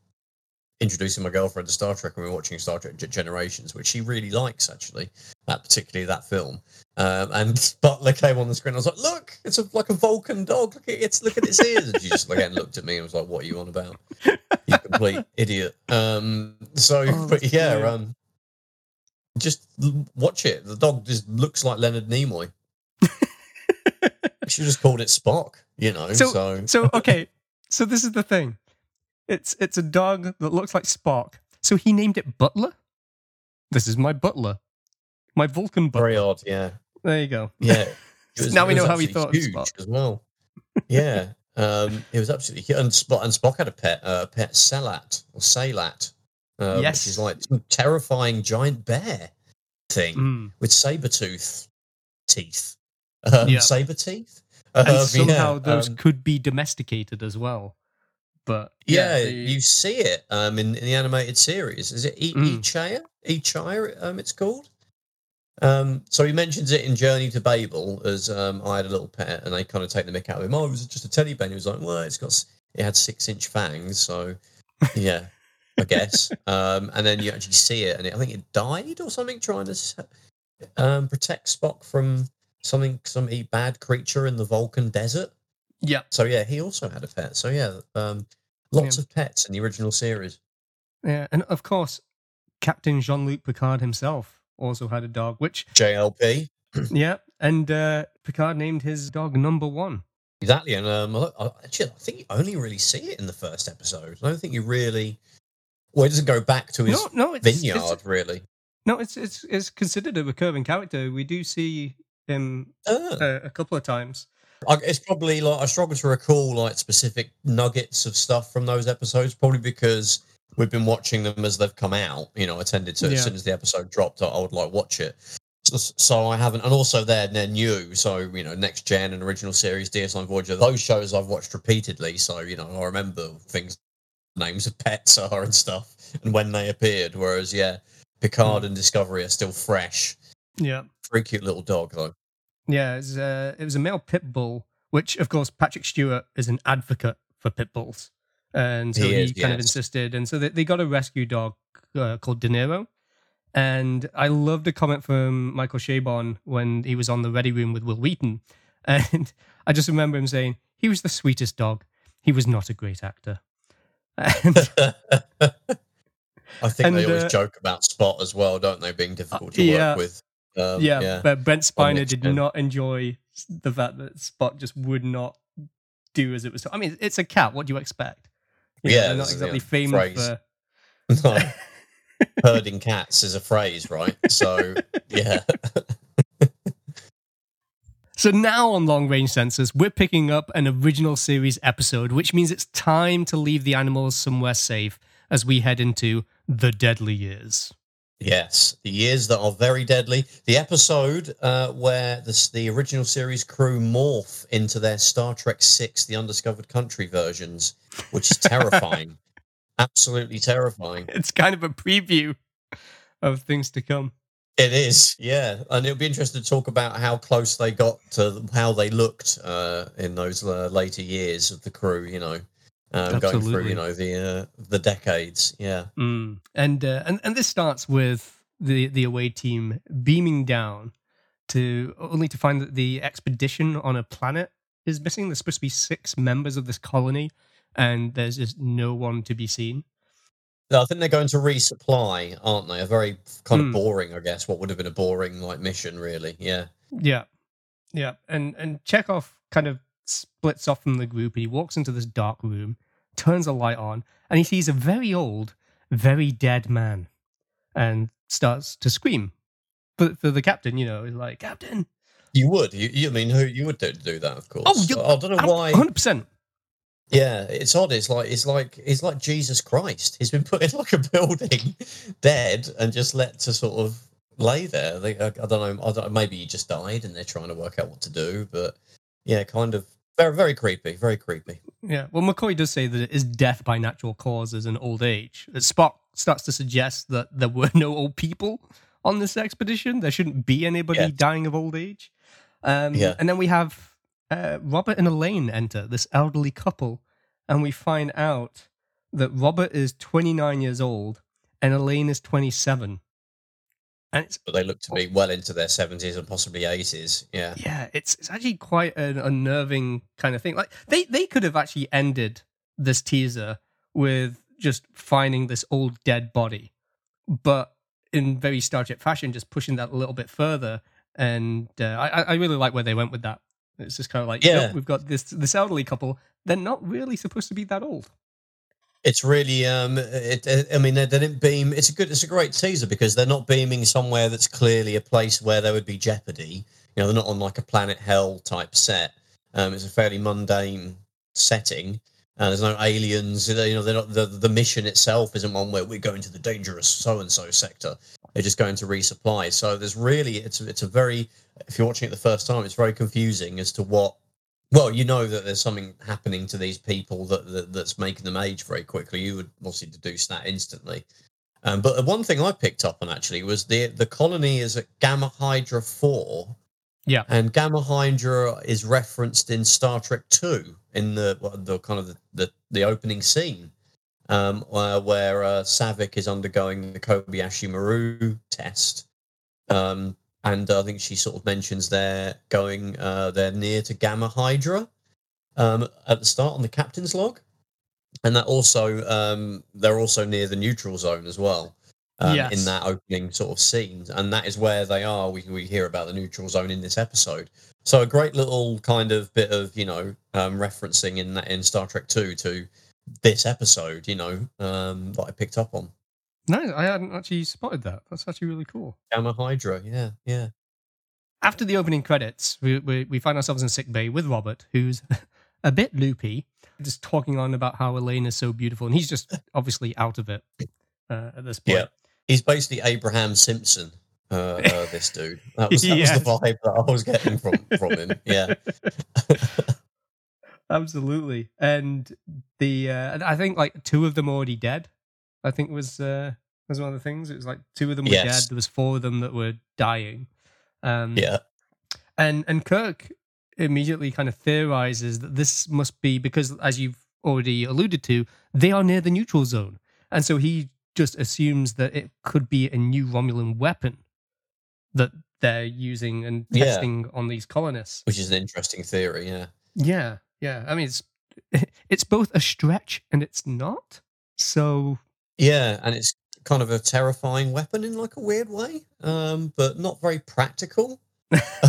introducing my girlfriend to Star Trek and we were watching Star Trek Generations, which she really likes actually, that particularly that film. Um, and Butler came on the screen. I was like, "Look, it's a, like a Vulcan dog. Look at its look at its ears." And she just again looked at me and was like, "What are you on about? You complete idiot." Um, so, Oh, but yeah, um, just watch it. The dog just looks like Leonard Nimoy. she just called it Spock, you know. So- so So okay, so this is the thing. It's it's a dog that looks like Spock. So he named it Butler. This is my butler, my Vulcan butler. very odd. Yeah, There you go. yeah. It Now we know how he thought of huge Spock. as well. Yeah, um, it was absolutely huge. And Spock, and Spock had a pet, uh, pet sehlat or sehlat, uh, Yes. which is like some terrifying giant bear thing Mm. with saber tooth teeth, um, Yeah. saber teeth. And Um, somehow yeah, those um, could be domesticated as well. But yeah, the- you see it um, in, in the animated series. Is it E Mm. I-Chaya? I-Chaya, um, it's called. Um, so he mentions it in Journey to Babel as um, I had a little pet, and they kind of take the mick out of him. Oh, it was just a teddy bear. And he was like, well, it's got it had six inch fangs, so yeah, I guess. Um, and then you actually see it, and it, I think it died or something, trying to um, protect Spock from something, some e- bad creature in the Vulcan desert. Yeah, So yeah, he also had a pet. So yeah, um, lots Yeah. of pets in the original series. yeah, and of course, Captain Jean Luc Picard himself also had a dog, which JLP. yeah, and uh, Picard named his dog Number One. Exactly, and um, I, actually, I think you only really see it in the first episode. I don't think you really. Well, it doesn't go back to his No, no, it's, vineyard, it's really. no, it's it's it's considered a recurring character. We do see him uh, a couple of times. I, it's probably like I struggle to recall like specific nuggets of stuff from those episodes, probably because we've been watching them as they've come out. You know, I tended to Yeah. as soon as the episode dropped, I, would like watch it. So, so I haven't, and also they're they're new. So you know, next gen and original series, DS9 Voyager, those shows I've watched repeatedly. So you know, I remember things, names of pets are and stuff, and when they appeared. Whereas yeah, Picard hmm. and Discovery are still fresh. Yeah, Very cute little dog though. Yeah. It was, uh, it was a male pit bull, which of course Patrick Stewart is an advocate for pit bulls, and so He he, is, kind of insisted, and so they, they got a rescue dog uh, called Dinero. And I loved a comment from Michael Chabon when he was on the Ready Room with Wil Wheaton, and I just remember him saying he was the sweetest dog. He was not a great actor. And I think And, they always uh, joke about Spot as well, don't they? Being difficult to yeah. work with. Um, yeah, yeah. but Brent Spiner did not enjoy the fact that Spot just would not do as it was. I mean, it's a cat. What do you expect? You know, Yeah, they're not exactly famous for. No. Herding cats is a phrase, right? So yeah, So now on Long Range Sensors, we're picking up an original series episode, which means it's time to leave the animals somewhere safe as we head into the deadly years. Yes, the years that are very deadly. The episode uh, where the the original series crew morph into their Star Trek Six: The Undiscovered Country versions, which is terrifying. Absolutely terrifying. It's kind of a preview of things to come. It is, yeah, and it'll be interesting to talk about how close they got to how they looked uh, in those uh, later years of the crew. You know, um, going through you know the uh, the decades. Yeah, Mm. And, uh, and and this starts with the the away team beaming down to only to find that the expedition on a planet is missing. There's supposed to be six members of this colony, and there's just no one to be seen. No, I think they're going to resupply, aren't they? A very kind of boring, I guess. What would have been a boring like mission, really? Yeah, Yeah, yeah, and and Chekov kind of splits off from the group. and He walks into this dark room, turns a light on, and he sees a very old, very dead man, and starts to scream. For, for the captain, you know, he's like, Captain, you would. You, you I mean, who you would do, that? Of course. Oh, you- I don't know why. hundred percent. Yeah, it's odd. It's like it's like it's like Jesus Christ. He's been put in like a building, dead, and just let to sort of lay there. They, I, I don't know. I don't, maybe he just died, and they're trying to work out what to do. But yeah, kind of very very creepy. Very creepy. Yeah. Well, McCoy does say that it is death by natural causes and old age. That Spock starts to suggest that there were no old people on this expedition. There shouldn't be anybody dying of old age. Um, Yeah. And then we have uh, Robert and Elaine enter, this elderly couple, and we find out that Robert is 29 years old and Elaine is 27. And it's But they look to be well into their seventies and possibly eighties. Yeah. yeah, it's it's actually quite an unnerving kind of thing. Like they they could have actually ended this teaser with just finding this old dead body, but in very Star Trek fashion, just pushing that a little bit further. And uh, I I really like where they went with that. It's just kind of like, Yeah. we've got this this elderly couple. They're not really supposed to be that old. It's really, um, it, I mean, they, they didn't beam. It's a good, it's a great teaser because they're not beaming somewhere that's clearly a place where there would be jeopardy. You know, they're not on like a planet hell type set. Um, it's a fairly mundane setting. Uh, there's no aliens. You know, they're not the the mission itself isn't one where we're going to the dangerous so and so sector. They're just going to resupply. So there's really, it's it's a very. If you're watching it the first time, it's very confusing as to what well, you know that there's something happening to these people that, that that's making them age very quickly. You would obviously deduce that instantly. Um, but one thing I picked up on actually was the the colony is at Gamma Hydra four. Yeah. and Gamma Hydra is referenced in Star Trek two in the the kind of the the, the opening scene, um, uh, where uh, Saavik is undergoing the Kobayashi Maru test. Um, and I think she sort of mentions they're going, uh, they're near to Gamma Hydra um, at the start on the captain's log, and that also um, they're also near the neutral zone as well. Um, Yes. In that opening sort of scene, and that is where they are. We we hear about the neutral zone in this episode. So a great little kind of bit of you know um, referencing in that in Star Trek Two to this episode. You know um, that I picked up on No, I hadn't actually spotted that. That's actually really cool. Gamma Hydra. Yeah, yeah. after the opening credits, we, we, we find ourselves in sick bay with Robert, who's a bit loopy, just talking on about how Elaine is so beautiful, and he's just obviously out of it uh, at this point. Yeah. He's basically Abraham Simpson. Uh, uh, this dude. That was, that Yes. was the vibe that I was getting from from him. Yeah, Absolutely. And the uh, I think like two of them already dead. I think was uh, was one of the things. It was like two of them were Yes. dead. There was four of them that were dying. Um, yeah, and and Kirk immediately kind of theorizes that this must be because, as you've already alluded to, they are near the neutral zone, and so he just assumes that it could be a new Romulan weapon that they're using and Yeah. testing on these colonists. which is an interesting theory. Yeah, Yeah, yeah. I mean, it's it's both a stretch and it's not. So yeah, and it's kind of a terrifying weapon in like a weird way, um, but not very practical.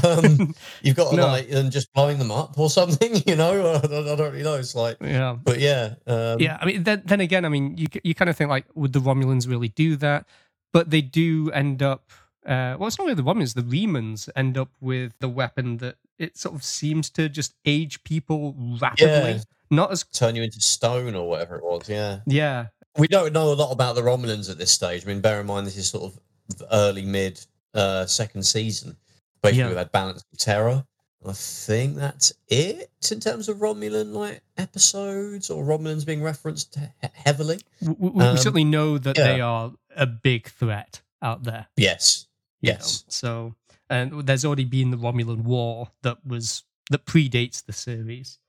Um, you've got to No. like and just blowing them up or something, you know. I don't, I don't really know. It's like, yeah, but yeah, um, yeah. I mean, then then again, I mean, you you kind of think like, would the Romulans really do that? But they do end up. Uh, well, it's not really the Romulans. The Remans end up with the weapon that it sort of seems to just age people rapidly. Yeah. Not as turn you into stone or whatever it was. Yeah, yeah, we don't know a lot about the Romulans at this stage. I mean, bear in mind this is sort of early mid uh, second season. Basically, Yeah. we've had Balance of Terror. I think that's it in terms of Romulan like episodes or Romulans being referenced he- heavily. we, we, Um, certainly know that yeah. they are a big threat out there. Yes, you know. yes, So, and there's already been the Romulan War that was that predates the series.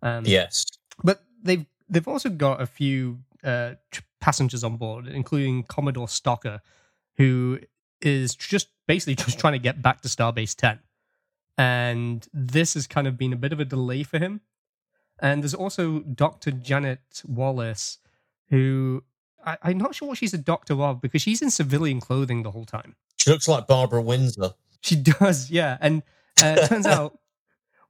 Um, yes, but they've they've also got a few uh, passengers on board, including Commodore Stocker, who is just basically just trying to get back to Starbase Ten, and this has kind of been a bit of a delay for him. And there's also Doctor Janet Wallace, who I, I'm not sure what she's a doctor of because she's in civilian clothing the whole time. She looks like Barbara Windsor. She does, yeah. And uh, it turns out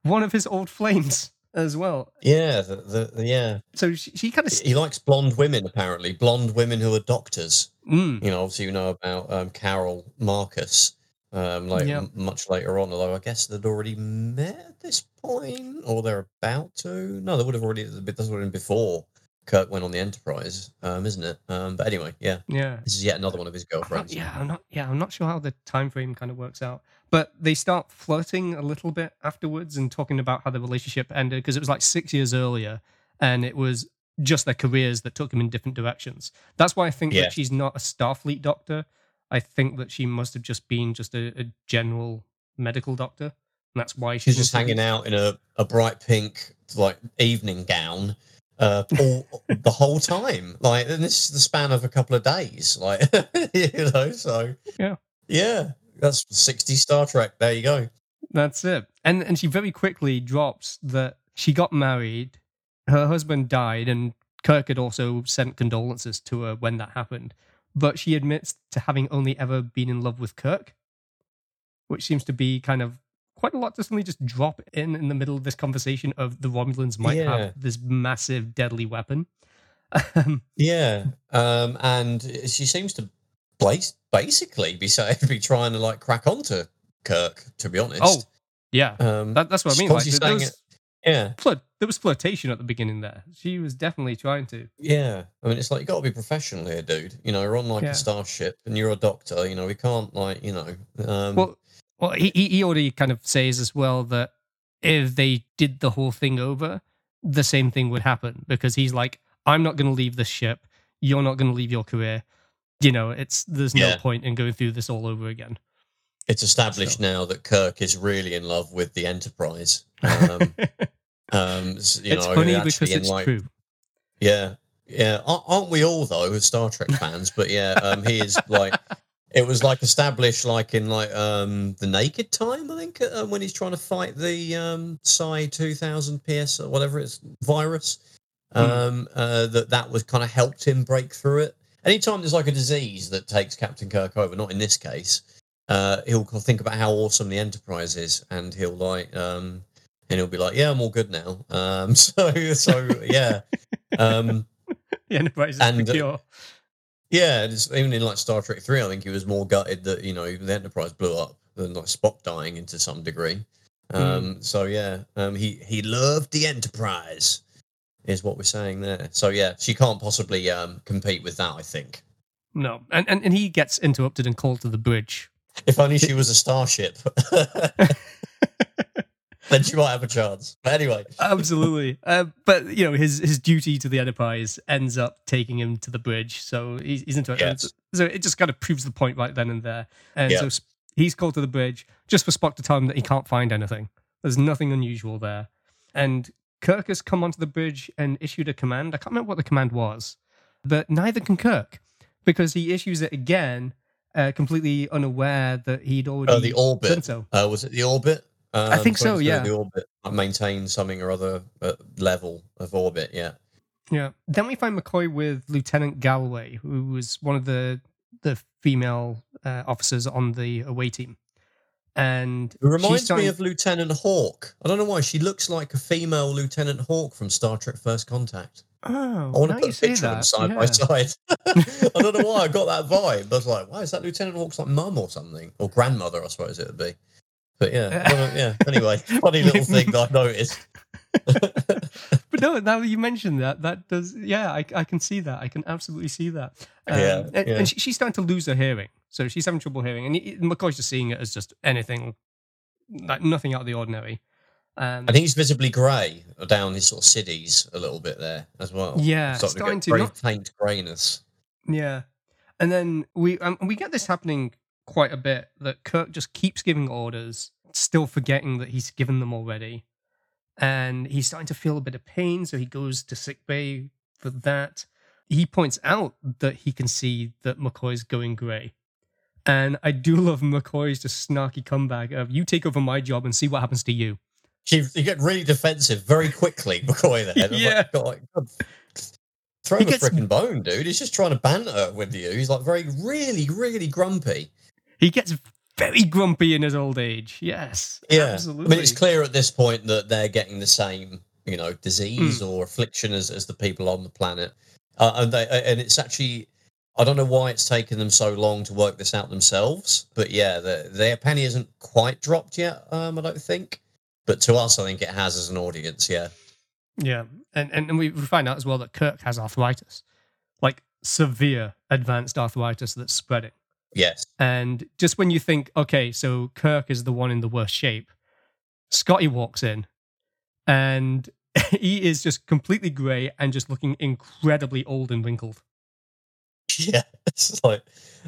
one of his old flames as well. Yeah, the, the, the- yeah. So she, she kind of, He likes blonde women apparently. Blonde women who are doctors. mm, you know, obviously you know about um, Carol Marcus, um, like Yeah. m- much later on. Although I guess they'd already met at this point, or they're about to. No, they would have already. This would have been before Kirk went on the Enterprise, um, isn't it? Um, but anyway, yeah, yeah. this is yet another one of his girlfriends. yeah, I'm not. Yeah, I'm not sure how the time frame kind of works out, but they start flirting a little bit afterwards and talking about how the relationship ended because it was like six years earlier, and it was just their careers that took them in different directions. That's why I think Yeah. that she's not a Starfleet doctor. I think that she must have just been just a, a general medical doctor, and that's why She's she's just hanging out in a, a bright pink like evening gown. Uh, all the whole time. Like, and this is the span of a couple of days. Like, you know, so Yeah. yeah, that's sixty Star Trek. There you go. That's it. And and she very quickly drops that she got married, her husband died, and Kirk had also sent condolences to her when that happened. But she admits to having only ever been in love with Kirk, which seems to be kind of quite a lot to suddenly just drop in in the middle of this conversation of the Romulans might Yeah. have this massive deadly weapon. Um, Yeah, um, and she seems to blas- basically be be trying to like crack onto Kirk. To be honest, oh, yeah, um, that, that's what I mean. Like, there, was, yeah, flirt, there was flirtation at the beginning there. She was definitely trying to. yeah. I mean, it's like you got to be professional here, dude. You know, we're on like Yeah. a starship, and you're a doctor. You know, we can't like you know. Um, Well, well, he he already kind of says as well that if they did the whole thing over, the same thing would happen because he's like, I'm not going to leave this ship. You're not going to leave your career. You know, it's there's no Yeah. point in going through this all over again. it's established so- now that Kirk is really in love with the Enterprise. Um, um, you it's know, funny because it's like, true. Yeah, yeah. Aren't we all though, as Star Trek fans? But yeah, um, he is like. It was like established, like in like um the Naked Time, I think, uh, when he's trying to fight the um Psi two thousand PS or whatever it's virus. Hmm. Um, uh, that that was kind of helped him break through it. Anytime there's like a disease that takes Captain Kirk over, not in this case, uh, he'll think about how awesome the Enterprise is, and he'll like um and he'll be like, yeah, I'm all good now. Um, so so yeah. Um, The Enterprise is and, uh. Yeah, even in like Star Trek Three, I think he was more gutted that you know even the Enterprise blew up than like Spock dying into some degree. Um, So yeah, um, he he loved the Enterprise, is what we're saying there. So yeah, she can't possibly um, compete with that. I think. No, and, and and he gets interrupted and called to the bridge. If only she was a starship, then she might have a chance. But anyway, Absolutely. Uh, but you know, his his duty to the Enterprise ends up taking him to the bridge. So he's, he's into it. Yes. So it just kind of proves the point right then and there. And Yeah. so he's called to the bridge just for Spock to tell him that he can't find anything. There's nothing unusual there. And Kirk has come onto the bridge and issued a command. I can't remember what the command was, but neither can Kirk because he issues it again, uh, completely unaware that he'd already uh, the done orbit so. uh, was it the orbit? Um, I think so, yeah. The orbit maintain something or other uh, level of orbit. Yeah. Yeah. Then we find McCoy with Lieutenant Galway, who was one of the the female uh, officers on the away team. And It reminds starting- me of Lieutenant Hawk. I don't know why she looks like a female Lieutenant Hawk from Star Trek: First Contact. oh, I want to put a picture of them that, side by side. I don't know why I got that vibe. but I was like, "Why is that Lieutenant Hawk's like mum or something, or grandmother? I suppose it would be." But yeah, I yeah. Anyway, funny little thing that I noticed. But no, now that you mentioned that, that does, yeah, I, I can see that. I can absolutely see that. Um, Yeah, and, yeah. and she, she's starting to lose her hearing. So she's having trouble hearing. And McCoy's just seeing it as just anything, like nothing out of the ordinary. Um, And he's visibly grey down his sort of cities a little bit there as well. Yeah, starting, starting to to very not- faint greyness. Yeah, and then we um, we get this happening quite a bit. That Kirk just keeps giving orders, still forgetting that he's given them already, and he's starting to feel a bit of pain. So he goes to sick bay for that. He points out that he can see that McCoy's going grey. And I do love McCoy's just snarky comeback of "You take over my job and see what happens to you." She, you get really defensive very quickly, McCoy. There, Yeah. like, God, throw He him gets- a freaking bone, dude. He's just trying to banter with you. He's like very, really, really grumpy. He gets very grumpy in his old age. Yes, Yeah, absolutely. I mean, it's clear at this point that they're getting the same, you know, disease Hmm. or affliction as, as the people on the planet, uh, and they and it's actually. I don't know why it's taken them so long to work this out themselves, but yeah, the, their penny isn't quite dropped yet. Um, I don't think, but to us, I think it has as an audience. Yeah, Yeah, and and, and we, we find out as well that Kirk has arthritis, like severe advanced arthritis that's spreading. Yes, And just when you think, okay, so Kirk is the one in the worst shape, Scotty walks in, and he is just completely grey and just looking incredibly old and wrinkled. yeah. It's like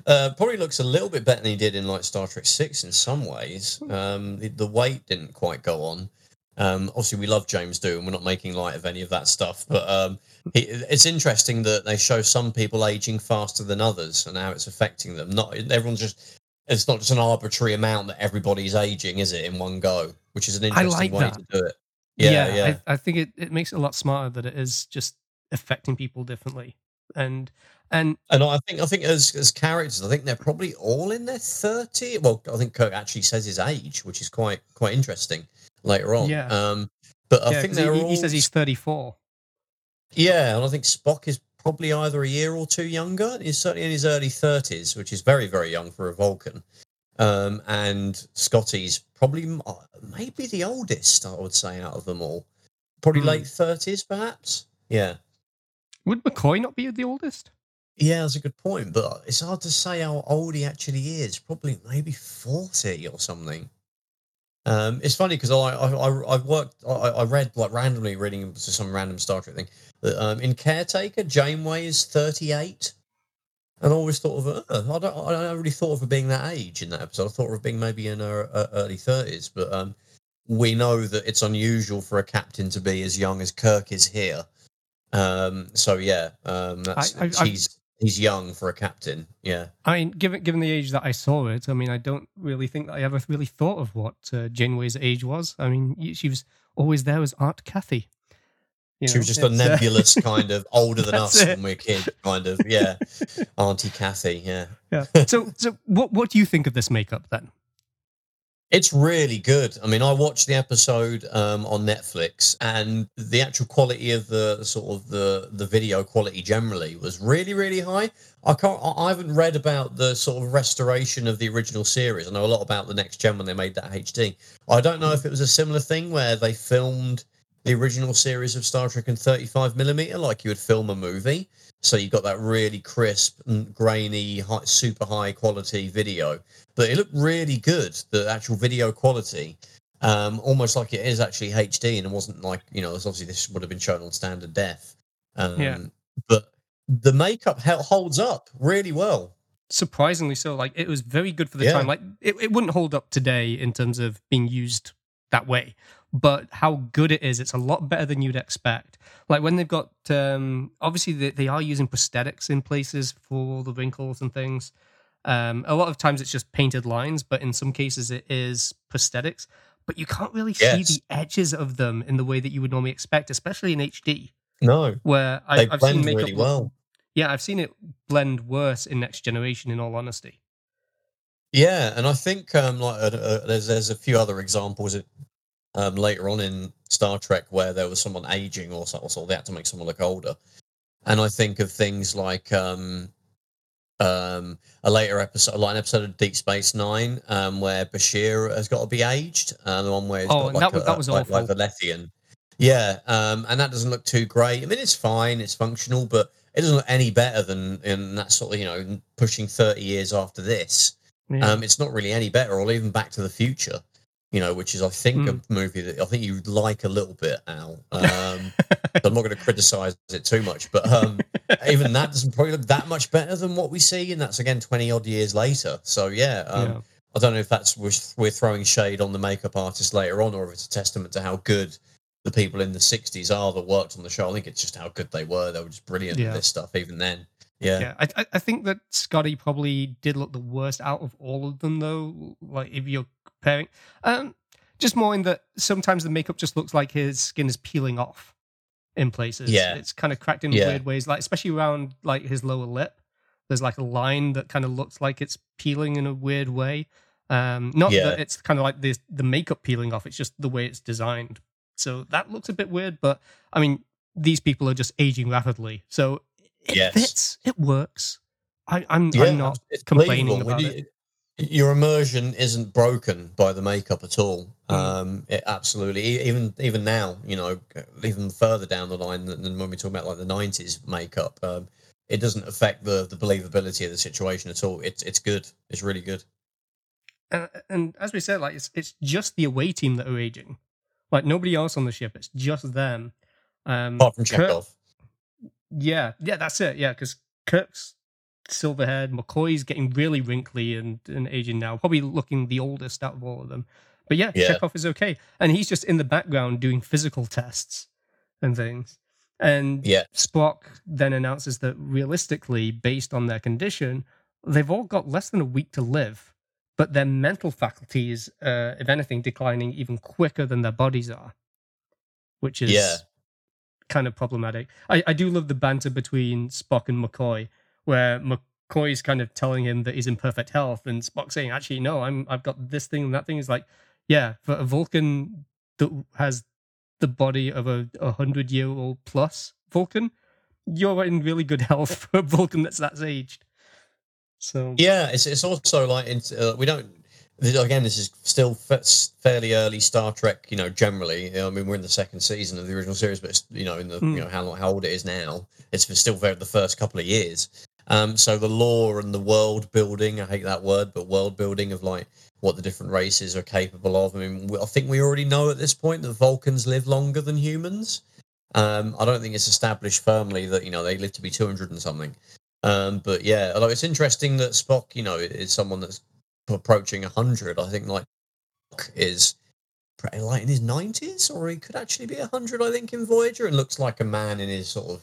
uh, probably looks a little bit better than he did in like Star Trek Six in some ways. Um, the, the weight didn't quite go on. Um, obviously, we love James Doohan. We're not making light of any of that stuff, but um, he, it's interesting that they show some people aging faster than others and how it's affecting them. Not everyone's just. It's not just an arbitrary amount that everybody's aging, is it, in one go? Which is an interesting like way that. to do it. Yeah, yeah. I, I think it, it makes it a lot smarter that it is just affecting people differently. And and And I think I think as as characters, I think they're probably all in their thirty. Well, I think Kirk actually says his age, which is quite quite interesting later on. Yeah. Um, but I yeah, think they're he- all he says he's 34. yeah, and I think Spock is probably either a year or two younger. He's certainly in his early thirties, which is very very young for a Vulcan. Um, and Scotty's probably uh, maybe the oldest, I would say, out of them all. Probably Hmm. late thirties, perhaps. Yeah. Would McCoy not be the oldest? Yeah, that's a good point, but it's hard to say how old he actually is. Probably maybe forty or something. Um, it's funny because I, I I I've worked I, I read like randomly reading some random Star Trek thing that um, in Caretaker Janeway is thirty eight, and I always thought of her. I don't I don't really thought of her being that age in that episode. I thought of her being maybe in her uh, early thirties, but um, we know that it's unusual for a captain to be as young as Kirk is here. Um, so yeah, um, that's I- I- he's he's young for a captain. Yeah, I mean, given given the age that I saw it, I mean, I don't really think that I ever really thought of what uh, Janeway's age was. I mean, she was always there as Aunt Kathy. You she was just a uh, nebulous kind of older than us it. when we were kids, kind of yeah, Auntie Kathy. Yeah, yeah. So, so what what do you think of this makeup then? It's really good. I mean, I watched the episode um, on Netflix, and the actual quality of the sort of the the video quality generally was really, really high. I can't. I haven't read about the sort of restoration of the original series. I know a lot about the next gen when they made that HD. I don't know if it was a similar thing where they filmed the original series of Star Trek in 35 millimeter, like you would film a movie. So you've got that really crisp, and grainy, high, super high quality video but it looked really good. The actual video quality, um, almost like it is actually HD, and it wasn't like you know. Obviously, this would have been shown on standard def. Um, Yeah. But the makeup holds up really well. Surprisingly so. Like it was very good for the Yeah. time. Like it, it wouldn't hold up today in terms of being used that way. But how good it is, it's a lot better than you'd expect. Like when they've got, um, obviously they, they are using prosthetics in places for the wrinkles and things. Um, a lot of times it's just painted lines, but in some cases it is prosthetics. But you can't really Yes. see the edges of them in the way that you would normally expect, especially in HD, No, where they I, I've seen makeup. really well. Yeah, I've seen it blend worse in Next Generation. In all honesty, Yeah, and I think um, like uh, uh, there's there's a few other examples um, later on in Star Trek where there was someone aging or so, or so they had to make someone look older, and I think of things like um, um, a later episode, like an episode of Deep Space Nine, um, where Bashir has got to be aged, uh, the one where he's Oh, got like that was- a, that was like, like awful. Valethian. Yeah, um, and that doesn't look too great. I mean, it's fine, it's functional, but it doesn't look any better than in that sort of you know pushing thirty years after this. Yeah. Um, it's not really any better, or even Back to the Future, you know, which is I think Hmm. a movie that I think you like a little bit, Al. Um, I'm not going to criticize it too much, but um, even that doesn't probably look that much better than what we see, and that's again 20 odd years later. So yeah, um, yeah. I don't know if that's we're, throwing shade on the makeup artist later on, or if it's a testament to how good the people in the 60s are that worked on the show. I think it's just how good they were. They were just brilliant Yeah. at this stuff, even then. Yeah. Yeah, I, I- I think that Scotty probably did look the worst out of all of them, though. Like if you're comparing, um, just more in that sometimes the makeup just looks like his skin is peeling off in places. Yeah. it's kind of cracked in Yeah. weird ways, like especially around like his lower lip. There's like a line that kind of looks like it's peeling in a weird way. Um, not Yeah. that it's kind of like the the makeup peeling off; it's just the way it's designed. So that looks a bit weird, but I mean, these people are just aging rapidly, so it Yes. fits. It works. I, I'm Yeah, I'm not complaining about it. Your immersion isn't broken by the makeup at all. Mm. Um, it absolutely, even even now, you know, even further down the line than when we talk about like the '90s makeup, um, it doesn't affect the the believability of the situation at all. It's it's good. It's really good. And, and as we said, like it's it's just the away team that are aging. Like nobody else on the ship. It's just them. Um, Apart from Kirk- Yeah, yeah, that's it. Yeah, because Kirk's silverhead, McCoy's getting really wrinkly and, and aging now, probably looking the oldest out of all of them. But yeah, Yeah. Chekov is okay, and he's just in the background doing physical tests and things. And Yeah. Spock then announces that realistically, based on their condition, they've all got less than a week to live, but their mental faculties, uh, if anything, declining even quicker than their bodies are, which is Yeah. kind of problematic. I, I do love the banter between Spock and McCoy, where McCoy's kind of telling him that he's in perfect health, and Spock saying, "Actually, no, I'm I've got this thing and that thing." Is like, yeah, for a Vulcan that has the body of a, a hundred year old plus Vulcan, you're in really good health for a Vulcan that's that aged. So Yeah, it's it's also like uh, we don't. Again, this is still fairly early Star Trek. You know, generally, I mean, we're in the second season of the original series, but it's, you know, in the Mm. you know how how old it is now, it's still very the first couple of years. Um, so the lore and the world building, I hate that word, but world building of like what the different races are capable of. I mean, I think we already know at this point that Vulcans live longer than humans. Um, I don't think it's established firmly that you know they live to be two hundred and something. Um, but yeah, although it's interesting that Spock, you know, is someone that's approaching hundred. I think like is pretty like in his nineties, or he could actually be hundred. I think in Voyager, and looks like a man in his sort of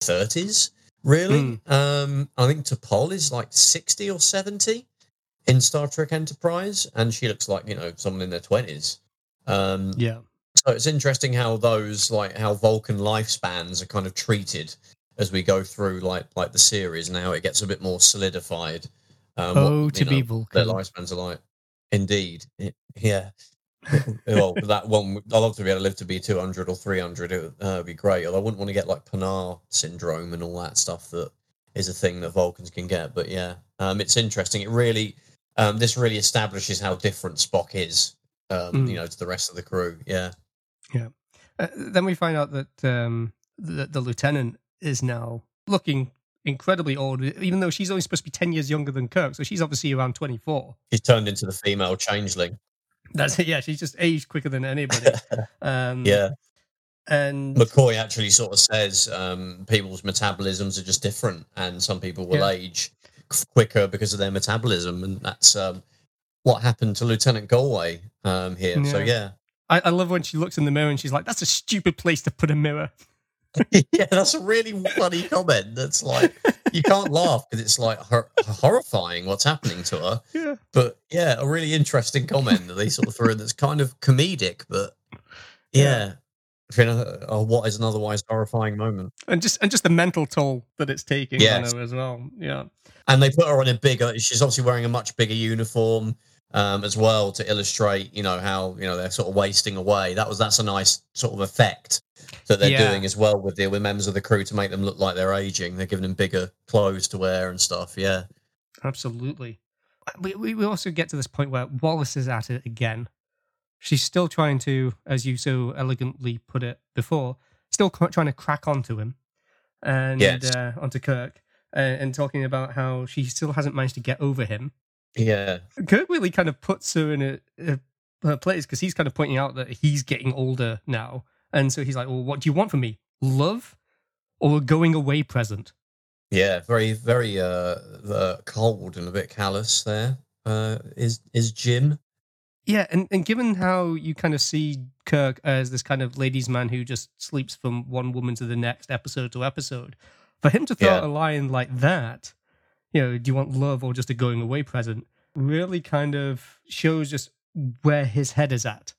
thirties. Really, um, I think T'Pol is like sixty or seventy in Star Trek Enterprise, and she looks like you know someone in their twenties. Um, yeah, so it's interesting how those like how Vulcan lifespans are kind of treated as we go through like like the series and how it gets a bit more solidified. Um, oh, what, to you be know, their lifespans are like. Indeed, It- yeah. well, that one I'd love to be able to live to be two hundred or three hundred. It would uh, be great. Although I wouldn't want to get like Pa'nar syndrome and all that stuff that is a thing that Vulcans can get. But yeah, um, it's interesting. It really, um, this really establishes how different Spock is, um, Mm. you know, to the rest of the crew. Yeah. Uh, then we find out that um, the, the lieutenant is now looking incredibly old, even though she's only supposed to be 10 years younger than Kirk. So she's obviously around 24. She's turned into the female changeling. That's it. Yeah, she's just aged quicker than anybody. Um, Yeah. And McCoy actually sort of says um, people's metabolisms are just different, and some people will Yeah. age quicker because of their metabolism, and that's um, what happened to Lieutenant Galway um, here. So Yeah. yeah, I, I love when she looks in the mirror and she's like, that's a stupid place to put a mirror. yeah, that's a really funny comment. That's like you can't laugh because it's like hor- horrifying what's happening to her. Yeah. But yeah, a really interesting comment that they sort of threw in that's kind of comedic, but yeah, you know, uh, what is an otherwise horrifying moment. And just and just the mental toll that it's taking Yes. on her as well. Yeah. and they put her on a bigger she's obviously wearing a much bigger uniform um, as well to illustrate you know how you know they're sort of wasting away that was that's a nice sort of effect that they're Yeah. doing as well with the with members of the crew to make them look like they're aging they're giving them bigger clothes to wear and stuff yeah Absolutely. We, we also get to this point where Wallace is at it again. She's still trying to, as you so elegantly put it before, still trying to crack onto him and Yes. uh, onto Kirk, uh, and talking about how she still hasn't managed to get over him. Yeah Kirk really kind of puts her in a, a her place because he's kind of pointing out that he's getting older now, and so he's like, "Well, what do you want from me? Love or a going away present?" yeah very very uh, uh cold and a bit callous there uh is is jim Yeah, and, and given how you kind of see Kirk as this kind of ladies' man who just sleeps from one woman to the next, episode to episode, for him to throw Yeah. out a line like that, you know, do you want love or just a going away present, really kind of shows just where his head is at.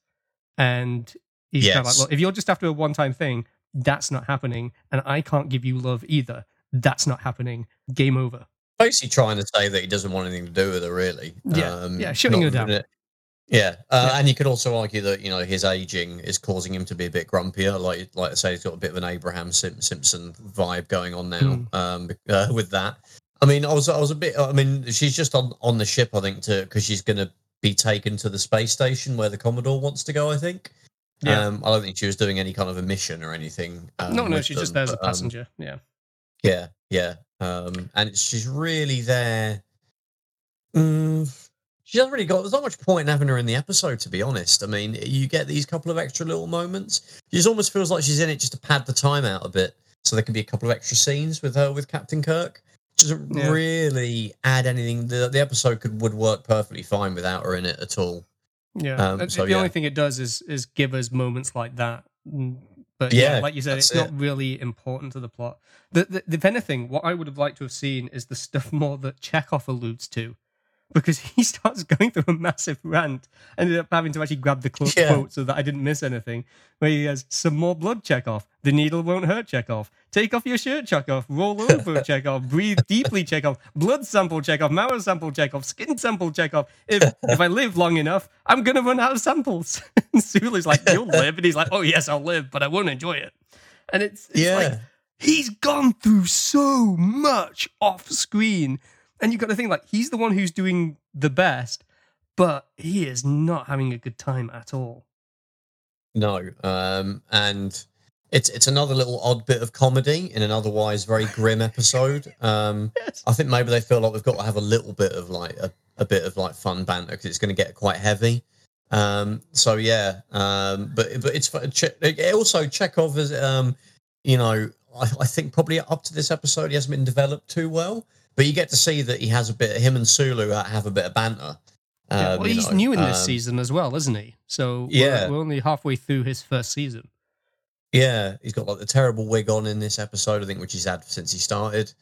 And he's kind of like, Yes. look, if you're just after a one time thing, that's not happening. And I can't give you love either. That's not happening. Game over. basically trying to say that he doesn't want anything to do with her really Yeah, yeah, shutting her down. Yeah, uh, Yeah. and you could also argue that you know his aging is causing him to be a bit grumpier. Like, like I say, he's got a bit of an Abraham Simpson vibe going on now Mm. um, uh, with that. I mean, I was, I was a bit. I mean, she's just on on the ship, I think, to because she's going to be taken to the space station where the Commodore wants to go. I think. Yeah. Um, I don't think she was doing any kind of a mission or anything. Um, no, no, she's just them, there as a um, passenger. yeah. yeah, yeah. Um, and it's, she's really there. Mm, she hasn't really got. There's not much point in having her in the episode, to be honest. I mean, you get these couple of extra little moments. She just almost feels like she's in it just to pad the time out a bit, so there can be a couple of extra scenes with her with Captain Kirk. Doesn't Yeah. really add anything. The the episode could would work perfectly fine without her in it at all. Yeah. Um, so, the yeah. only thing it does is is give us moments like that. Mm, But yeah, Yeah, like you said, it's not really important to the plot. The, the, if anything, what I would have liked to have seen is the stuff more that Chekov alludes to. Because he starts going through a massive rant. I ended up having to actually grab the quote, Yeah. quote so that I didn't miss anything. Where he has some more blood Chekov, The needle won't hurt Chekov. Take off your shirt Chekov. Roll over Chekov. Breathe deeply Chekov. Blood sample Chekov. Marrow sample Chekov. Skin sample Chekov. If if I live long enough, I'm gonna run out of samples. and Sulu's like, You'll live. And he's like, Oh yes, I'll live, but I won't enjoy it. And it's, it's yeah. like he's gone through so much off screen. And you've got to think like he's the one who's doing the best, but he is not having a good time at all. No, um, and it's it's another little odd bit of comedy in an otherwise very grim episode. Um, Yes. I think maybe they feel like we've got to have a little bit of like a, a bit of like fun banter because it's going to get quite heavy. Um, so yeah, um, but but it's it also Chekov is um, you know I, I think probably up to this episode he hasn't been developed too well, but you get to see that he has a bit. Him and Sulu have a bit of banter. Yeah, Um, well, he's know, new in this um, season as well, isn't he? So we're- Yeah. we're, only halfway through his first season. Yeah, he's got like the terrible wig on in this episode, I think, which he's had since he started.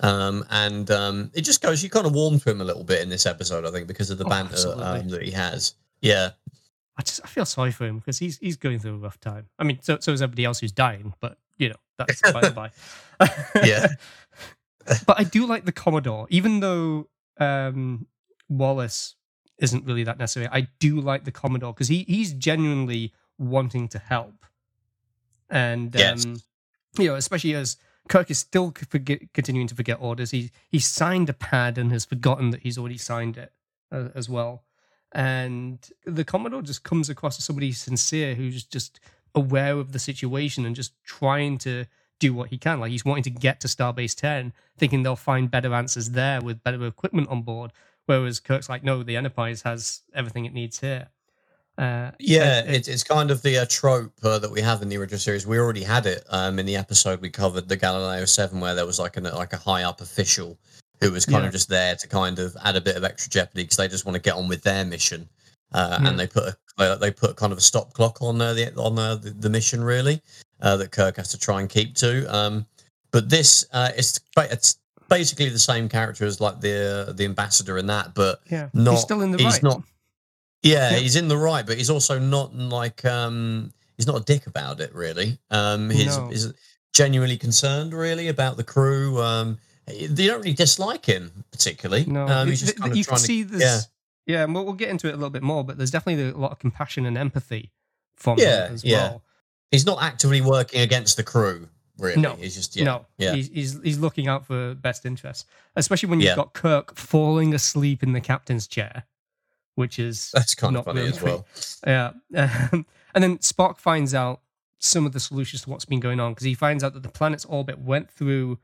Um, and um, it just goes, you kind of warm to him a little bit in this episode, I think, because of the Oh, banter um, that he has. Yeah, I just I feel sorry for him because he's he's going through a rough time. I mean, so so is everybody else who's dying, but you know that's by the by. Yeah. but I do like the Commodore, even though um, Wallace isn't really that necessary. I do like the Commodore because he he's genuinely wanting to help, and Yes. um, you know, especially as Kirk is still forget, continuing to forget orders. He he signed a pad and has forgotten that he's already signed it uh, as well. And the Commodore just comes across as somebody sincere who's just aware of the situation and just trying to do what he can. Like he's wanting to get to Starbase 10, thinking they'll find better answers there with better equipment on board. Whereas Kirk's like, no, the Enterprise has everything it needs here. Uh, Yeah, and- it's it's kind of the uh, trope uh, that we have in the original series. We already had it um, in the episode we covered, the Galileo Seven, where there was like an like a high up official who was kind Yeah. of just there to kind of add a bit of extra jeopardy because they just want to get on with their mission, uh, and they put a, they put kind of a stop clock on uh, the on uh, the, the mission really uh, that Kirk has to try and keep to. Um, but this uh, it's it's basically the same character as like the the ambassador in that, but yeah, not he's still in the he's right. not yeah, Yeah. he's in the right, but he's also not like um he's not a dick about it really. Um he's No. is genuinely concerned really about the crew. Um they don't really dislike him particularly. No, um, he's just kind of you can see to this. yeah. Yeah, and we'll, we'll get into it a little bit more, but there's definitely a lot of compassion and empathy from Yeah, him as yeah. well. He's not actively working against the crew really. No, he's just yeah. no, yeah. he's, he's he's looking out for best interests, especially when you've Yeah. got Kirk falling asleep in the captain's chair, which is That's kind not of funny really as well. yeah. Um, and then Spock finds out some of the solutions to what's been going on because he finds out that the planet's orbit went through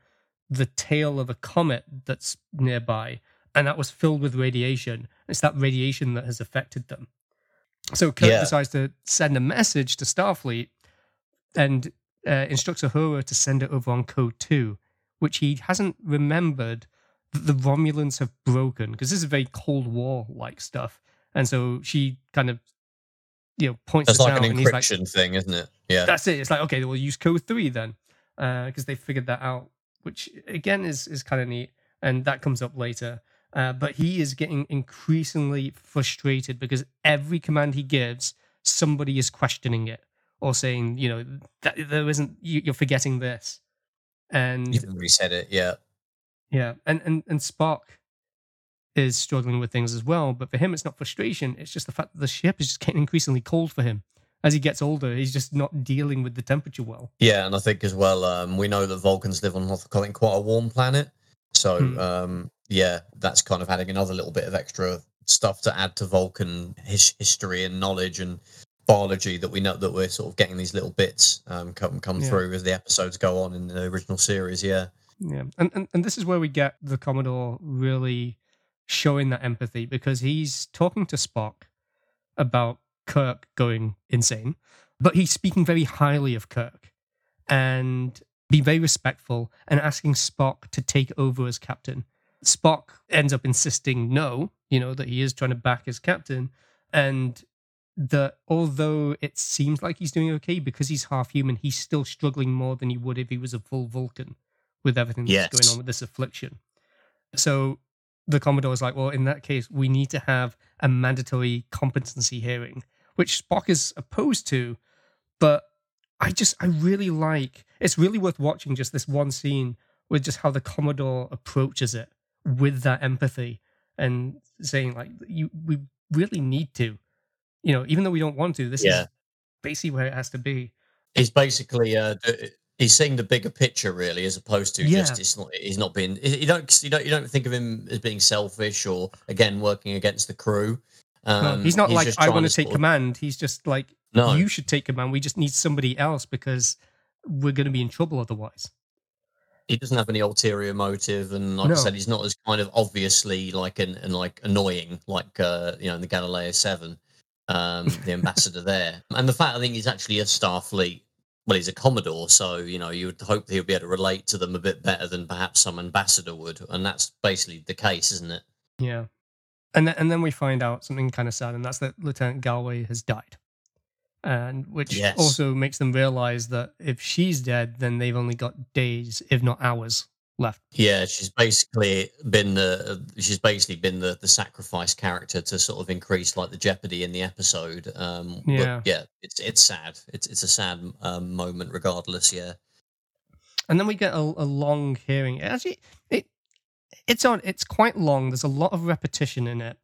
the tail of a comet that's nearby, and that was filled with radiation. It's that radiation that has affected them. So Kirk Yeah. decides to send a message to Starfleet and uh, instructs Uhura to send it over on code two, which he hasn't remembered that the Romulans have broken because this is very Cold War like stuff. And so she kind of, you know, points That's like out, an and he's like, encryption thing, isn't it? Yeah. "That's it." It's like, okay, we'll use code three then, because they figured that out, which again is is kind of neat, and that comes up later. Uh, but he is getting increasingly frustrated because every command he gives, somebody is questioning it or saying, you know, that there isn't. You, you're forgetting this, and You really it, yeah. yeah, and and and Spock is struggling with things as well. But for him, it's not frustration; it's just the fact that the ship is just getting increasingly cold for him. As he gets older, he's just not dealing with the temperature well. Yeah, and I think as well, um, we know that Vulcans live on quite a warm planet. So Hmm. um, yeah, that's kind of adding another little bit of extra stuff to add to Vulcan his, history and knowledge and biology that we know that we're sort of getting these little bits um, come come Yeah. through as the episodes go on in the original series. Yeah, Yeah, and, and and this is where we get the Commodore really showing that empathy because he's talking to Spock about Kirk going insane, but he's speaking very highly of Kirk and being very respectful and asking Spock to take over as captain. Spock ends up insisting no, you know, that he is trying to back his captain. and that although it seems like he's doing okay because he's half human, he's still struggling more than he would if he was a full Vulcan with everything that's Yes. going on with this affliction. So the Commodore is like, well, in that case, we need to have a mandatory competency hearing, which Spock is opposed to. But I just, I really like, it's really worth watching just this one scene with just how the Commodore approaches it with that empathy and saying, like, you, we really need to, you know, even though we don't want to, this Yeah. is basically where it has to be. He's basically uh, he's seeing the bigger picture really, as opposed to Yeah. just it's not he's not being you don't you don't you don't think of him as being selfish or again working against the crew. No, Um, he's not like I want to take of- command. He's just like No, you should take command. We just need somebody else because we're going to be in trouble otherwise. He doesn't have any ulterior motive, and like No. I said, he's not as kind of obviously like an and like annoying like uh, you know in the Galileo Seven, um, the ambassador there, and the fact I think he's actually a Starfleet. Well, he's a Commodore, so you know you would hope that he'll be able to relate to them a bit better than perhaps some ambassador would, and that's basically the case, isn't it? Yeah, and then and then we find out something kind of sad, and that's that Lieutenant Galway has died, and which Yes. also makes them realize that if she's dead, then they've only got days, if not hours, left. Yeah, she's basically been the she's basically been the the sacrifice character to sort of increase like the jeopardy in the episode. Um, but Yeah. yeah, it's it's sad. It's it's a sad um, moment, regardless. Yeah, and then we get a, a long hearing. Actually, it it's on. It's quite long. There's a lot of repetition in it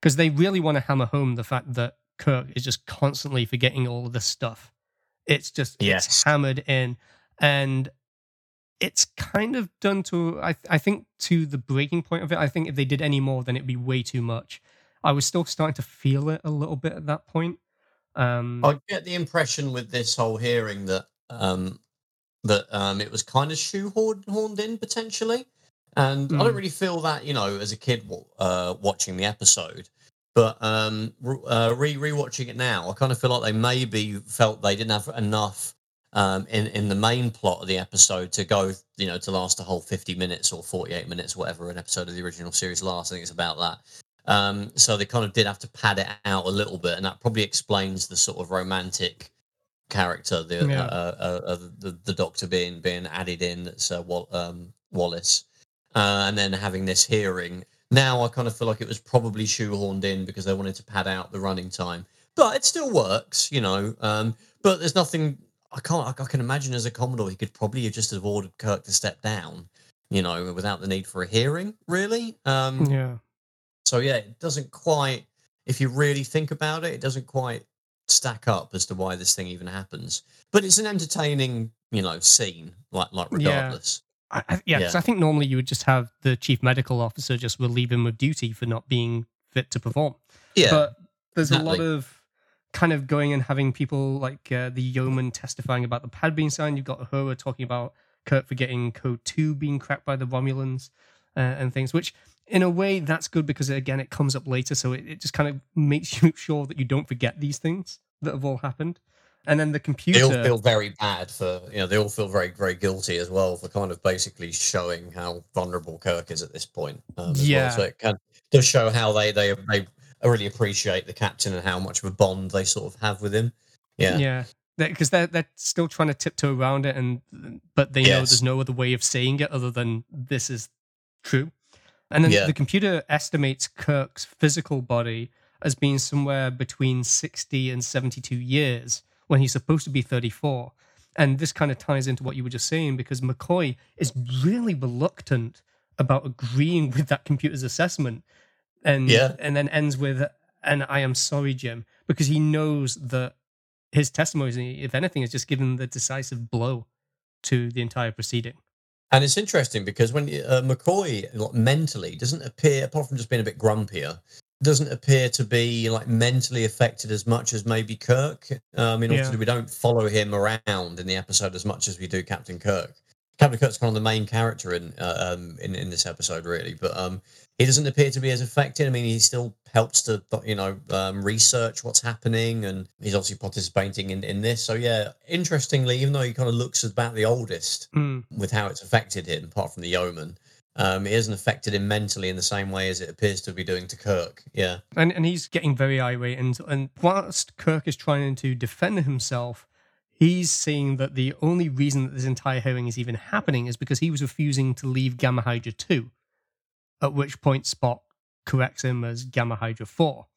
because they really want to hammer home the fact that Kirk is just constantly forgetting all of this stuff. It's just it's hammered in, and it's kind of done to. I I think to the breaking point of it. I think if they did any more, then it'd be way too much. I was still starting to feel it a little bit at that point. Um, I get the impression with this whole hearing that um, that um, it was kind of shoehorned in potentially, and I don't Mm. really feel that you know as a kid uh, watching the episode. But um, re- uh, re rewatching it now, I kind of feel like they maybe felt they didn't have enough um, in in the main plot of the episode to go, you know, to last a whole fifty minutes or forty eight minutes, whatever an episode of the original series lasts. I think it's about that. Um, so they kind of did have to pad it out a little bit, and that probably explains the sort of romantic character, the Yeah. uh, uh, uh, the, the Doctor being being added in. That's uh, Wal- um, Wallace, uh, and then having this hearing. Now I kind of feel like it was probably shoehorned in because they wanted to pad out the running time, but it still works, you know. Um, but there's nothing I can't. I can imagine as a Commodore, he could probably have just have ordered Kirk to step down, you know, without the need for a hearing. Really. Um, yeah. so yeah, it doesn't quite. If you really think about it, it doesn't quite stack up as to why this thing even happens. But it's an entertaining, you know, scene. Like, like Yeah. regardless. I, I, yeah, 'cause Yeah. I think normally you would just have the chief medical officer just relieve him of duty for not being fit to perform. Yeah. But there's a lot of kind of going and having people like uh, the yeoman testifying about the pad being signed. You've got Uhura talking about Kirk forgetting code two being cracked by the Romulans uh, and things, which in a way that's good because again it comes up later, so it, it just kind of makes you sure that you don't forget these things that have all happened. And then the computer. They all feel very bad for you know they all feel very very guilty as well for kind of basically showing how vulnerable Kirk is at this point. Um, Yeah. Well. So it can does show how they they they really appreciate the captain and how much of a bond they sort of have with him. Yeah. Yeah, because they're they're still trying to tiptoe around it, and but they know there's no other way of saying it other than this is true. And then Yeah. the computer estimates Kirk's physical body as being somewhere between 60 and 72 years when he's supposed to be 34. And this kind of ties into what you were just saying because McCoy is really reluctant about agreeing with that computer's assessment. And Yeah. and then ends with and I am sorry, Jim, because he knows that his testimony, if anything, has just given the decisive blow to the entire proceeding. And it's interesting because when uh, McCoy mentally doesn't appear, apart from just being a bit grumpier, doesn't appear to be like mentally affected as much as maybe Kirk. Um, in order Yeah. we don't follow him around in the episode as much as we do Captain Kirk. Captain Kirk's kind of the main character in uh, um, in in this episode, really, but um, he doesn't appear to be as affected. I mean, he still helps to you know um, research what's happening, and he's obviously participating in in this. So yeah, interestingly, even though he kind of looks about the oldest, Mm, with how it's affected him, apart from the yeoman. Um, it hasn't affected him mentally in the same way as it appears to be doing to Kirk. Yeah. And and he's getting very irate, and and whilst Kirk is trying to defend himself, he's seeing that the only reason that this entire hearing is even happening is because he was refusing to leave Gamma Hydra two. At which point Spock corrects him as Gamma Hydra four,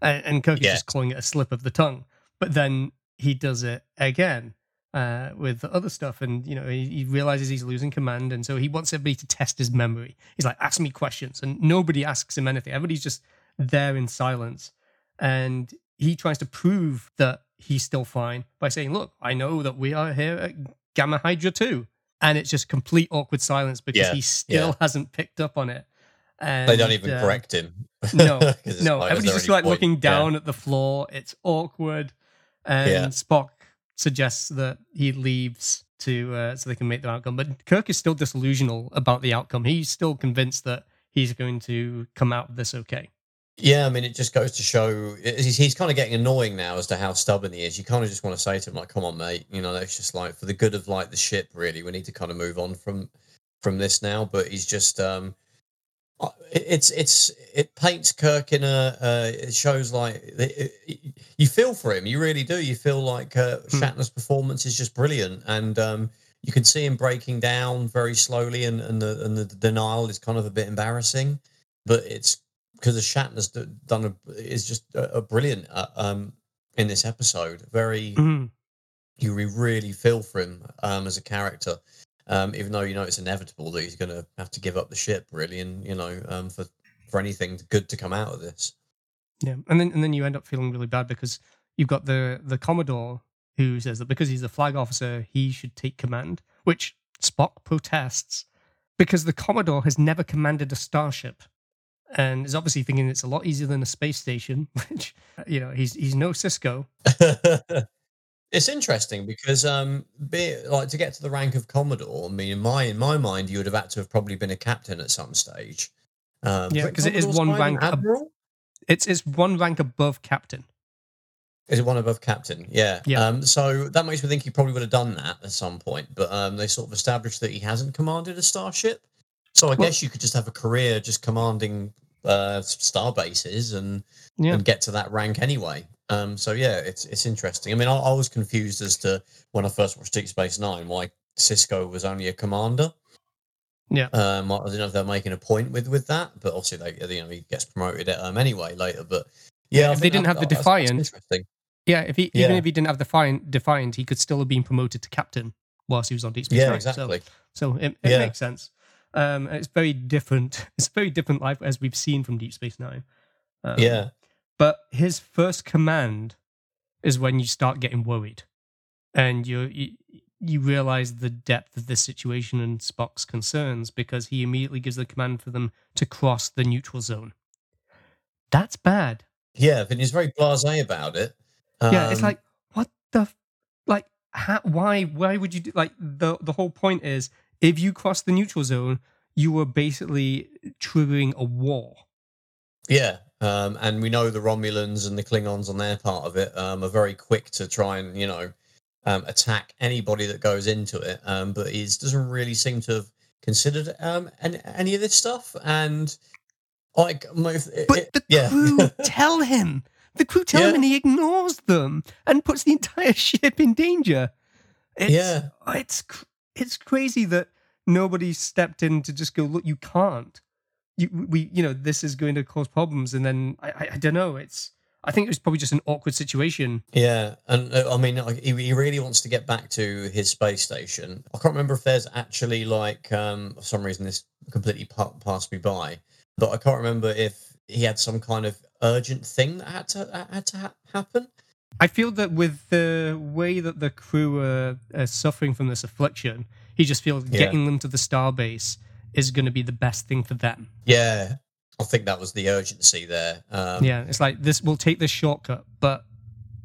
and, and Kirk is just calling it a slip of the tongue. But then he does it again uh, with other stuff, and you know he, he realizes he's losing command, and so he wants everybody to test his memory. He's like, "Ask me questions," and nobody asks him anything. Everybody's just there in silence, and he tries to prove that he's still fine by saying, "Look, I know that we are here at Gamma Hydra too," and it's just complete awkward silence because Yeah, he still yeah. hasn't picked up on it. And, They don't even uh, correct him. no, no, everybody's just like point? looking Yeah. down at the floor. It's awkward, and Yeah. Spock suggests that he leaves to uh, so they can make their outcome. But Kirk is still disillusional about the outcome. He's still convinced that he's going to come out of this okay. Yeah, I mean, it just goes to show he's, he's kind of getting annoying now as to how stubborn he is. You kind of just want to say to him, like, "Come on, mate," you know. That's just like for the good of like the ship. Really, we need to kind of move on from from this now. But he's just, um it's it's it paints Kirk in a. Uh, it shows like it, it- you feel for him. You really do. You feel like uh, Hmm. Shatner's performance is just brilliant, and um you can see him breaking down very slowly, and and the and the denial is kind of a bit embarrassing, but it's because Shatner's done a is just a, a brilliant uh, um in this episode. Very Mhm. you really feel for him um as a character, um even though you know it's inevitable that he's going to have to give up the ship really, and you know um for for anything good to come out of this. Yeah, and then and then you end up feeling really bad because you've got the the Commodore who says that because he's the flag officer, he should take command, which Spock protests because the Commodore has never commanded a starship. And is obviously thinking it's a lot easier than a space station, which you know he's he's no Sisko. it's interesting because um be like to get to the rank of commodore i mean in my in my mind you would have had to have probably been a captain at some stage um Yeah, is 'cause it is one rank admiral It's it's one rank above captain. is it one above captain yeah Yeah. um so that makes me think he probably would have done that at some point but um they sort of established that he hasn't commanded a starship so i Well- guess you could just have a career just commanding uh star bases and Yeah. and get to that rank anyway. Um, so yeah, it's it's interesting. I mean, I, I was confused as to when I first watched Deep Space Nine why Sisko was only a commander. Yeah. Um, I don't know if they're making a point with with that, but obviously they you know he gets promoted um anyway later. But yeah, I if they didn't that- have the that's- that's Defiant, interesting. Yeah, if he even if he didn't have Defiant, Defiant, he could still have been promoted to captain whilst he was on Deep Space Yeah, Nine. So- exactly. So it, it Yeah. makes sense. Um, it's very different. It's a very different life as we've seen from Deep Space Nine. Um, yeah, But his first command is when you start getting worried, and you you, you realize the depth of this situation and Spock's concerns because he immediately gives the command for them to cross the neutral zone. That's bad. yeah. But he's very blasé about it. yeah, it's Um, like what the f- like how, why why would you do like the the whole point is if you cross the neutral zone you were basically triggering a war Yeah, um, and we know the Romulans and the Klingons on their part of it um, are very quick to try and you know um, attack anybody that goes into it. Um, but he doesn't really seem to have considered um, any, any of this stuff. And like, my, it- but the yeah, crew tell him the crew tell him and he ignores them and puts the entire ship in danger it's, Yeah. it's it's crazy that nobody stepped in to just go look you can't you we you know this is going to cause problems and then i i, I don't know it's i think it was probably just an awkward situation Yeah, and uh, I mean, like, he, he really wants to get back to his space station. I can't remember if there's actually like, um, for some reason, this completely pa- passed me by, but I can't remember if he had some kind of urgent thing that had to had to ha- happen. I feel that with the way that the crew are, are suffering from this affliction, he just feels Yeah. getting them to the starbase is going to be the best thing for them. Yeah, I think that was the urgency there. Um, yeah, it's like this. We'll take this shortcut, but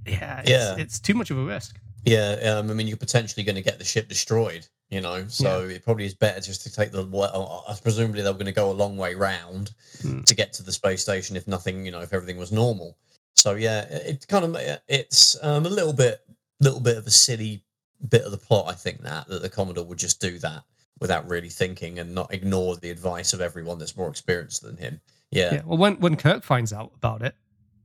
yeah, it's, Yeah. it's too much of a risk. yeah. Um, I mean, you're potentially going to get the ship destroyed. You know, so it probably is better just to take the. Well, uh, presumably they're going to go a long way round Hmm. to get to the space station if nothing, you know, if everything was normal. So yeah, it it kind of it's um, a little bit, little bit of a silly bit of the plot. I think that that the Commodore would just do that without really thinking and not ignore the advice of everyone that's more experienced than him. Yeah. Yeah. Well, when when Kirk finds out about it,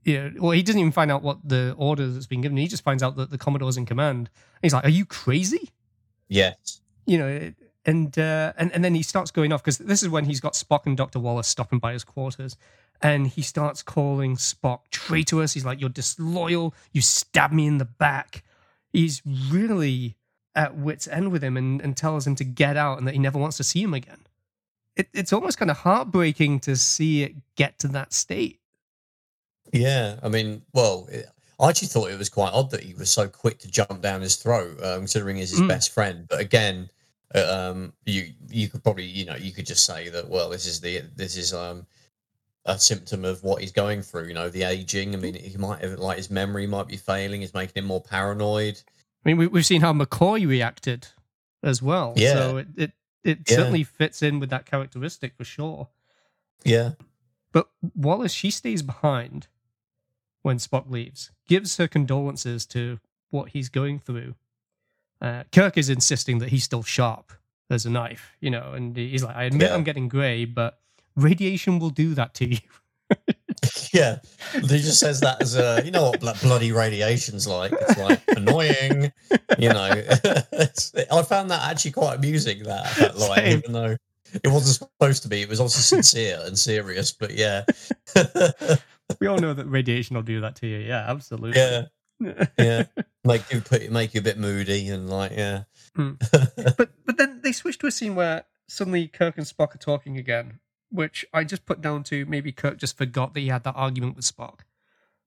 yeah. Well, he doesn't even find out what the order that's been given. He just finds out that the Commodore's in command. He's like, "Are you crazy?" Yes. You know, and uh, and and then he starts going off because this is when he's got Spock and Doctor Wallace stopping by his quarters, and he starts calling Spock traitorous. He's like, "You're disloyal. You stabbed me in the back." He's really at wit's end with him, and, and tells him to get out and that he never wants to see him again. It, it's almost kind of heartbreaking to see it get to that state. Yeah. I mean, well, it, I actually thought it was quite odd that he was so quick to jump down his throat, um, considering he's his Mm. best friend. But again, uh, um, you you could probably you know you could just say that well, this is the this is um a symptom of what he's going through. You know, the aging. I mean, he might have like his memory might be failing. It's making him more paranoid. I mean, we, we've seen how McCoy reacted as well. Yeah. So it, it, it Yeah. certainly fits in with that characteristic for sure. Yeah. But Wallace, she stays behind when Spock leaves, gives her condolences to what he's going through. Uh, Kirk is insisting that he's still sharp as a knife, you know, and he's like, I admit Yeah. I'm getting gray, but radiation will do that to you. Yeah, he just says that as a, you know what blo- bloody radiation's like. It's like annoying, you know. I found that actually quite amusing that that line, Same. even though it wasn't supposed to be. It was also sincere and serious, but yeah, we all know that radiation will do that to you. Yeah, absolutely. yeah, yeah. Make you put make you a bit moody and like yeah, hmm. but but then they switch to a scene where suddenly Kirk and Spock are talking again, which I just put down to maybe Kirk just forgot that he had that argument with Spock.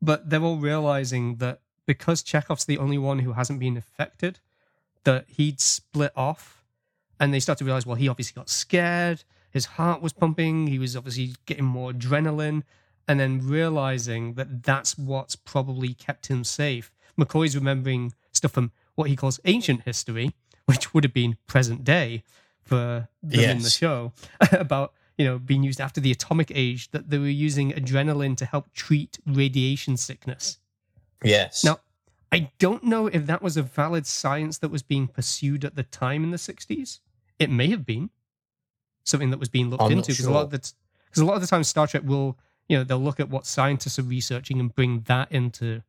But they're all realizing that because Chekov's the only one who hasn't been affected, that he'd split off, and they start to realize, well, he obviously got scared, his heart was pumping, he was obviously getting more adrenaline, and then realizing that that's what's probably kept him safe. McCoy's remembering stuff from what he calls ancient history, which would have been present day for them in the show, about you know being used after the atomic age that they were using adrenaline to help treat radiation sickness. yes. Now, I don't know if that was a valid science that was being pursued at the time in the 60s. It may have been something that was being looked I'm into because a lot of the because a lot of the time Star Trek will you know they'll look at what scientists are researching and bring that into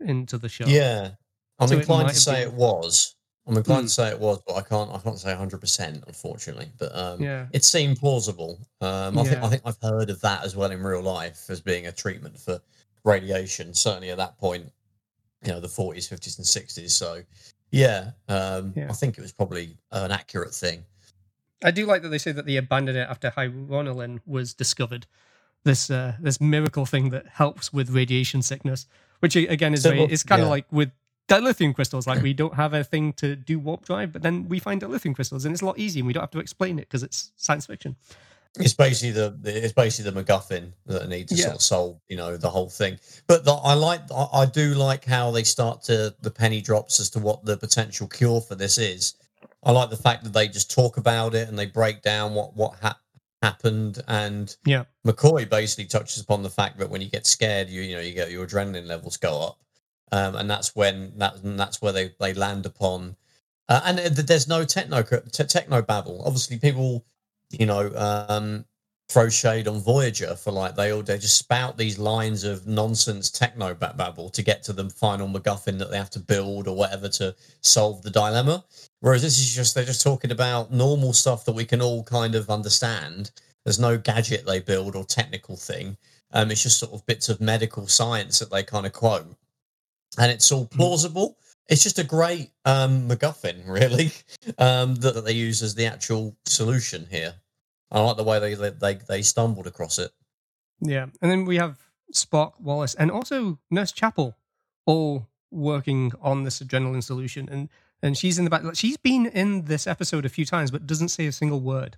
into the show. Yeah, I'm So inclined to say been- it was. I'm inclined Hmm. to say it was, but I can't. I can't say 100, percent unfortunately. But um, Yeah. it seemed plausible. Um, I think. I think I've heard of that as well in real life as being a treatment for radiation. Certainly at that point, you know, the 40s, 50s, and 60s. So, yeah, um, Yeah. I think it was probably an accurate thing. I do like that they say that they abandoned it after hyronalin was discovered. This uh, this miracle thing that helps with radiation sickness, which again is So, very, it's kind of like with dilithium crystals. Like we don't have a thing to do warp drive, but then we find dilithium crystals, and it's a lot easier. and We don't have to explain it because it's science fiction. It's basically the, it's basically the MacGuffin that I need to Yeah. sort of solve, you know, the whole thing. But the, I like I, I do like how they start to the penny drops as to what the potential cure for this is. I like the fact that they just talk about it and they break down what what ha- happened and Yeah. McCoy basically touches upon the fact that when you get scared, you you know you get your adrenaline levels go up, um, and that's when that that's where they they land upon. Uh, and there's no techno te- techno babble. Obviously, people you know um, throw shade on Voyager for like they all they just spout these lines of nonsense techno babble to get to the final MacGuffin that they have to build or whatever to solve the dilemma. Whereas this is just they're just talking about normal stuff that we can all kind of understand. There's no gadget they build or technical thing. Um, it's just sort of bits of medical science that they kind of quote, and it's all plausible. It's just a great um, MacGuffin, really, um, that, that they use as the actual solution here. I like the way they they they stumbled across it. Yeah, and then we have Spock, Wallace, and also Nurse Chapel, all working on this adrenaline solution, and and she's in the back. She's been in this episode a few times, but doesn't say a single word.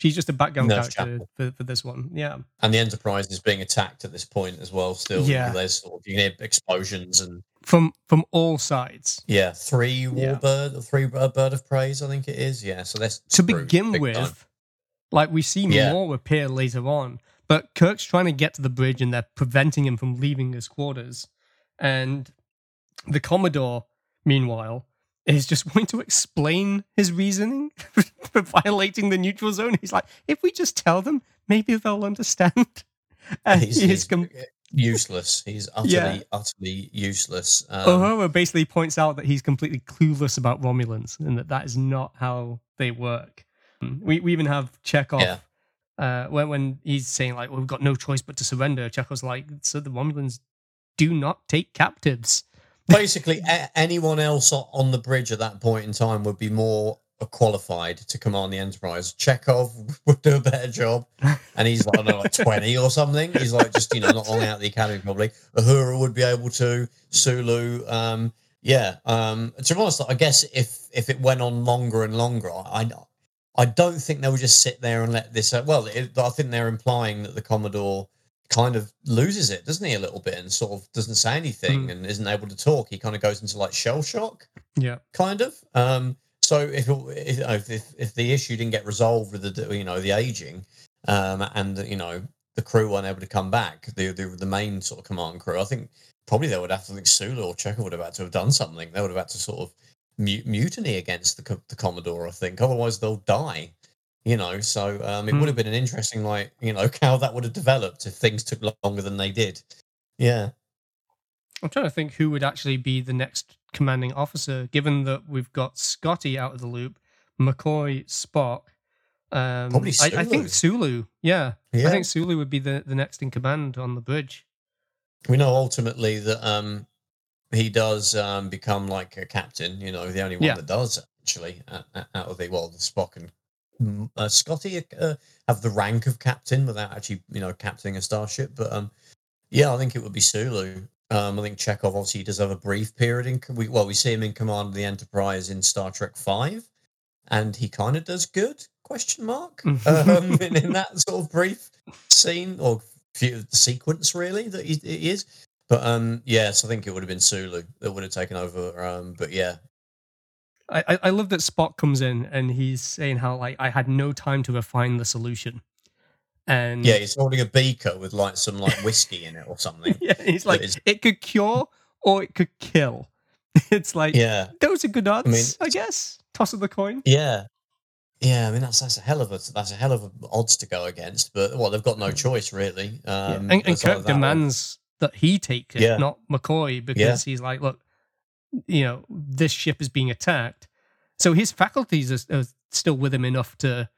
She's just a background Nurse character for, for this one. Yeah, And the Enterprise is being attacked at this point as well. Still, Yeah. there's sort of you can hear explosions and from from all sides. yeah, three warbird or three uh, bird of praise, I think it is. Yeah, so that's to begin with, time. like we see Yeah. more appear later on, but Kirk's trying to get to the bridge and they're preventing him from leaving his quarters. And the Commodore, meanwhile, is just wanting to explain his reasoning for violating the neutral zone. He's like, if we just tell them, maybe they'll understand. And he's, he's com- useless. He's utterly, yeah. utterly useless. Um, Uhura basically points out that he's completely clueless about Romulans and that that is not how they work. We, we even have Chekov. Yeah. Uh, when when he's saying like, well, "We've got no choice but to surrender," Chekov's like, "So the Romulans do not take captives." Basically, a- anyone else on the bridge at that point in time would be more qualified to command the Enterprise. Chekov would do a better job, and he's like, I don't know, like twenty or something. He's like just you know not long out of the academy probably. Uhura would be able to. Sulu, um, yeah. Um, to be honest, I guess if if it went on longer and longer, I I don't think they would just sit there and let this. Uh, well, it, I think they're implying that the Commodore kind of loses it, doesn't he, a little bit, and sort of doesn't say anything mm. and isn't able to talk. He kind of goes into like shell shock. Yeah, kind of. Um, so if, if if if the issue didn't get resolved with the you know the aging, um, and you know the crew weren't able to come back, the the, the main sort of command crew, I think probably they would have to think Sulu or Chekov would have had to have done something. They would have had to sort of mutiny against the the Commodore. I think otherwise they'll die you know so um, it mm. would have been an interesting like you know how that would have developed if things took longer than they did yeah i'm trying to think who would actually be the next commanding officer given that we've got scotty out of the loop mccoy spock um, Probably Sulu. I, I, think Sulu. Yeah. yeah, I think Sulu would be the, the next in command on the bridge. We know ultimately that um, he does um, become like a captain. You know, the only one yeah. that does actually out of the well, the Spock and uh, Scotty uh, have the rank of captain without actually, you know, captaining a starship. But um, yeah, I think it would be Sulu. Um, I think Chekov obviously does have a brief period in. We, well, we see him in command of the Enterprise in Star Trek Five, and he kind of does good. Question mark um, in, in, that sort of brief scene or few, sequence, really that he, he is. But um, yes, I think it would have been Sulu that would have taken over. Um, but yeah, I, I love that Spock comes in and he's saying how like I had no time to refine the solution. And yeah, he's holding a beaker with like some like whiskey in it or something. yeah, he's like is... it could cure or it could kill. It's like yeah, those are good odds, I, mean, I guess. Toss of the coin. Yeah, yeah. I mean that's that's a hell of a that's a hell of a odds to go against. But well, they've got no choice really. Um, yeah. And, and Kirk demands that he take it, yeah. not McCoy, because yeah. he's like, look, you know, this ship is being attacked. So his faculties are, are still with him enough to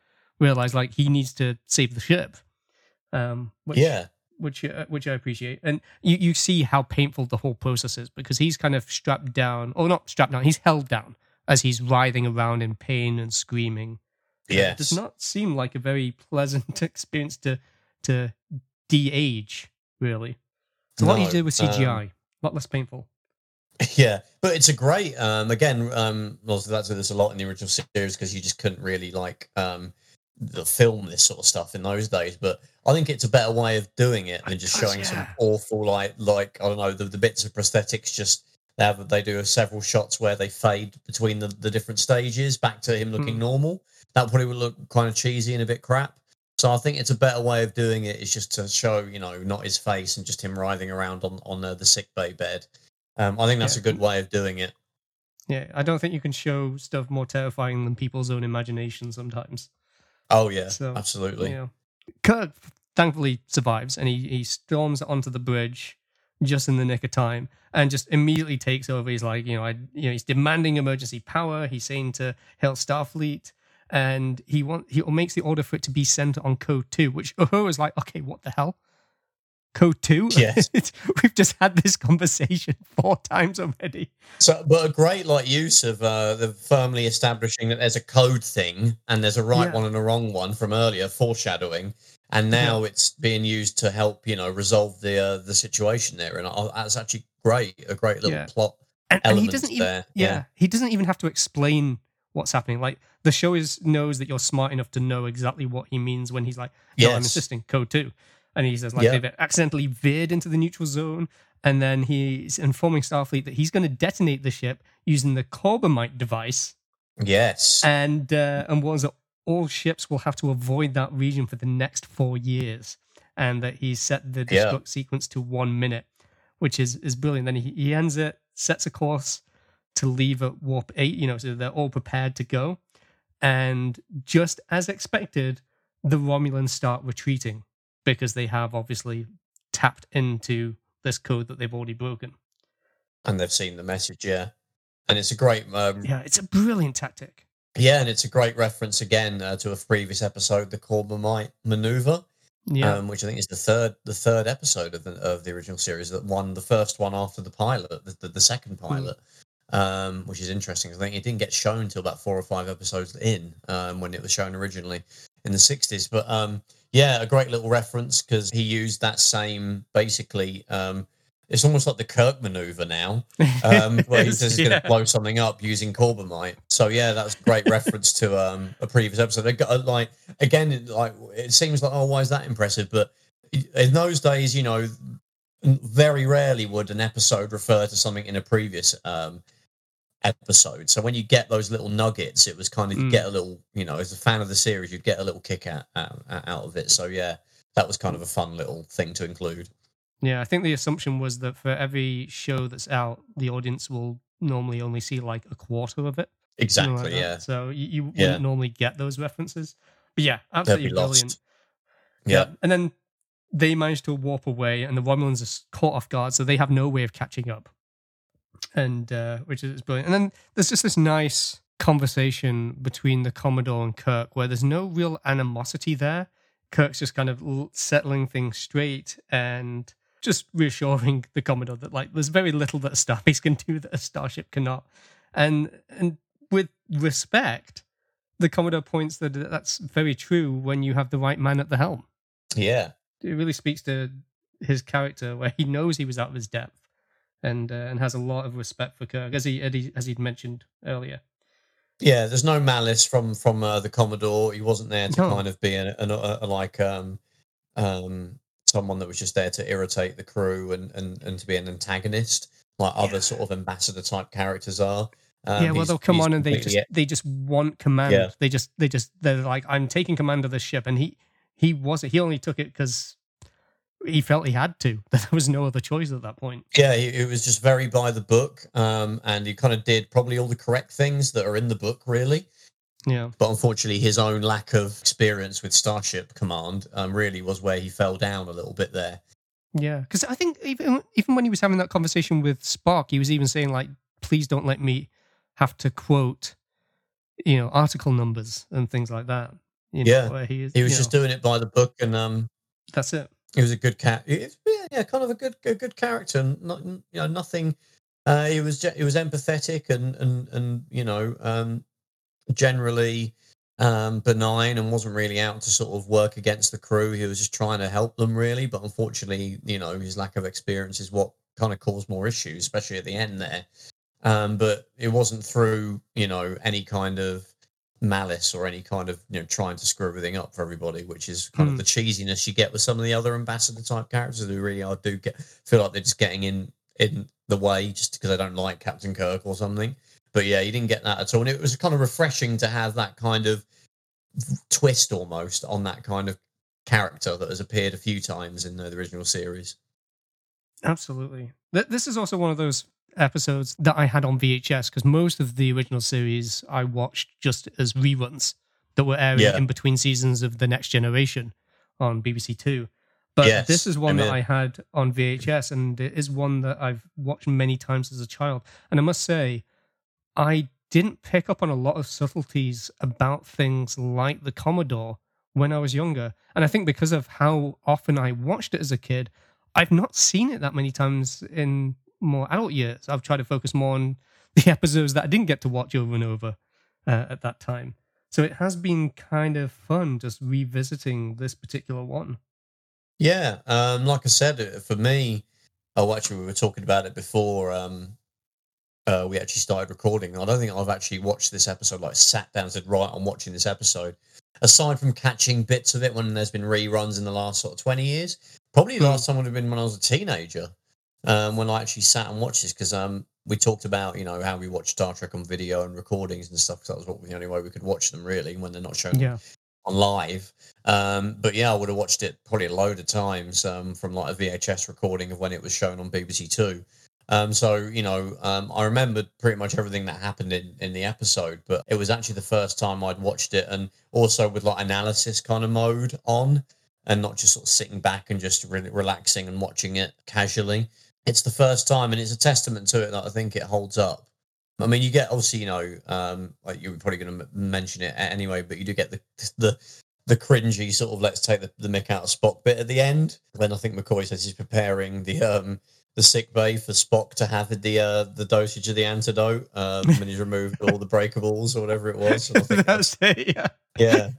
realize like he needs to save the ship. Um, which, yeah, which uh, which I appreciate, and you you see how painful the whole process is because he's kind of strapped down, or not strapped down, he's held down as he's writhing around in pain and screaming. Yeah, it does not seem like a very pleasant experience to to de-age. Really, it's a no, lot easier with CGI, um, a lot less painful. Yeah, but it's a great. Um, again, um, well, that's there's a lot in the original series because you just couldn't really like um, the film this sort of stuff in those days. But I think it's a better way of doing it than just showing yeah. some awful like like I don't know the, the bits of prosthetics just they have they do several shots where they fade between the, the different stages back to him looking mm. normal. That probably would look kind of cheesy and a bit crap. So I think it's a better way of doing it is just to show, you know, not his face and just him writhing around on on uh, the sick bay bed. Um, I think that's yeah. a good way of doing it. Yeah, I don't think you can show stuff more terrifying than people's own imagination sometimes. Oh yeah, so, absolutely. You know, Kirk thankfully survives and he, he storms onto the bridge just in the nick of time and just immediately takes over. He's like, you know, I, you know, he's demanding emergency power. He's saying to hail Starfleet, and he want he makes the order for it to be sent on code two, which Uhura is like, okay, what the hell? Code two. Yes, we've just had this conversation four times already. So, but a great like use of uh, the firmly establishing that there's a code thing and there's a right yeah. one and a wrong one from earlier, foreshadowing, and now yeah. it's being used to help you know resolve the uh, the situation there, and uh, that's actually great. A great little yeah. plot. And, and he doesn't even, there. Yeah, yeah, he doesn't even have to explain what's happening. Like the show is knows that you're smart enough to know exactly what he means when he's like, "No, yes. I'm insisting code two and he says like they've accidentally veered into the neutral zone. And then he's informing starfleet that he's going to detonate the ship using the corbomite device. Yes. And uh, and warns that all ships will have to avoid that region for the next four years. And that he's set the destruct sequence to one minute which is is brilliant. Then he, he ends it sets a course to leave at warp eight. You know, so they're all prepared to go, and just as expected, the Romulans start retreating because they have obviously tapped into this code that they've already broken. And they've seen the message, yeah. And it's a great, um, Yeah, it's a brilliant tactic. yeah, and it's a great reference again uh, to a previous episode, the Corbomite maneuver. Yeah, um, which I think is the third the third episode of the of the original series that won the first one after the pilot, the, the, the second Hmm. pilot, um, which is interesting. I think it didn't get shown until about four or five episodes in um, when it was shown originally in the sixties. But um, yeah, a great little reference because he used that same basically. Um, it's almost like the Kirk maneuver now, um, where he Yes, says he's going to blow something up using Corbomite. So yeah, that's a great reference to um, a previous episode. They got, like again, it- like it seems like oh, why is that impressive? But in those days, you know, very rarely would an episode refer to something in a previous um, episode. So when you get those little nuggets, it was kind of you Mm. get a little, you know, as a fan of the series, you'd get a little kick out, out out of it. So yeah, that was kind of a fun little thing to include. Yeah, I think the assumption was that for every show that's out, the audience will normally only see like a quarter of it. Exactly. like yeah. So you, you wouldn't Yeah. normally get those references. But yeah, absolutely brilliant. lost. Yeah. And then they manage to warp away, and the Romulans are caught off guard, so they have no way of catching up. And uh, which is brilliant. And then there's just this nice conversation between the Commodore and Kirk, where there's no real animosity there. Kirk's just kind of settling things straight and just reassuring the Commodore that like there's very little that a starbase can do that a starship cannot. And and with respect, the Commodore points that that's very true when you have the right man at the helm. Yeah. It really speaks to his character, where he knows he was out of his depth, and uh, and has a lot of respect for Kirk, as he as he- as he'd mentioned earlier. Yeah, there's no malice from from uh, the Commodore. He wasn't there to No. kind of be an, an, a, a, like um um someone that was just there to irritate the crew and and, and to be an antagonist, like other sort of ambassador type characters are. Um, yeah, well, they'll come on and they just they just want command. Yeah. They just they just they're like, I'm taking command of this ship, and he he wasn't. He only took it because he felt he had to. That there was no other choice at that point. Yeah, he, it was just very by the book, um, and he kind of did probably all the correct things that are in the book, really. Yeah, But unfortunately, his own lack of experience with Starship Command um, really was where he fell down a little bit there. yeah. Because I think even even when he was having that conversation with Spock, he was even saying like, "Please don't let me have to quote, you know, article numbers and things like that." You know, Yeah. where he is. He was just know, doing it by the book, and um, that's it. He was a good cat. Yeah, yeah, kind of a good, good character. Not, you know, nothing. Uh, he was, he was empathetic and and and you know, um, generally um, benign and wasn't really out to sort of work against the crew. He was just trying to help them, really. But unfortunately, you know, his lack of experience is what kind of caused more issues, especially at the end there. Um, but it wasn't through, you know, any kind of malice or any kind of you know trying to screw everything up for everybody, which is kind Hmm. of the cheesiness you get with some of the other ambassador type characters who really are do get feel like they're just getting in in the way just because they don't like Captain Kirk or something. But yeah, you didn't get that at all, and it was kind of refreshing to have that kind of twist almost on that kind of character that has appeared a few times in the original series. Absolutely. This is also one of those episodes that I had on VHS because most of the original series I watched just as reruns that were airing Yeah. in between seasons of The Next Generation on BBC Two. But Yes, this is one I that I had on VHS, and it is one that I've watched many times as a child. And I must say, I didn't pick up on a lot of subtleties about things like the Commodore when I was younger. And I think because of how often I watched it as a kid, I've not seen it that many times in more adult years. I've tried to focus more on the episodes that I didn't get to watch over and over uh, at that time. So it has been kind of fun just revisiting this particular one. Yeah, um, like I said, uh, for me, oh, actually, we were talking about it before um, uh, we actually started recording. I don't think I've actually watched this episode, like sat down and said, right, I'm watching this episode. Aside from catching bits of it when there's been reruns in the last sort of 20 years, probably the Hmm. last time would have been when I was a teenager, um, when I actually sat and watched this, because um, we talked about, you know, how we watch Star Trek on video and recordings and stuff, because that was what, the only way we could watch them, really, when they're not shown Yeah. on live. Um, but yeah, I would have watched it probably a load of times um, from like a VHS recording of when it was shown on BBC Two. Um, so you know, um, I remembered pretty much everything that happened in in the episode, but it was actually the first time I'd watched it, and also with like analysis kind of mode on, and not just sort of sitting back and just really relaxing and watching it casually. It's the first time, and it's a testament to it that I think it holds up. I mean, you get obviously, you know, um, like you're probably going to mention it anyway, but you do get the the the cringy sort of let's take the, the mick out of Spock bit at the end when I think McCoy says he's preparing the um the sick bay for Spock to have the uh, the dosage of the antidote um, when he's removed all the breakables or whatever it was. Think That's it. Yeah. yeah,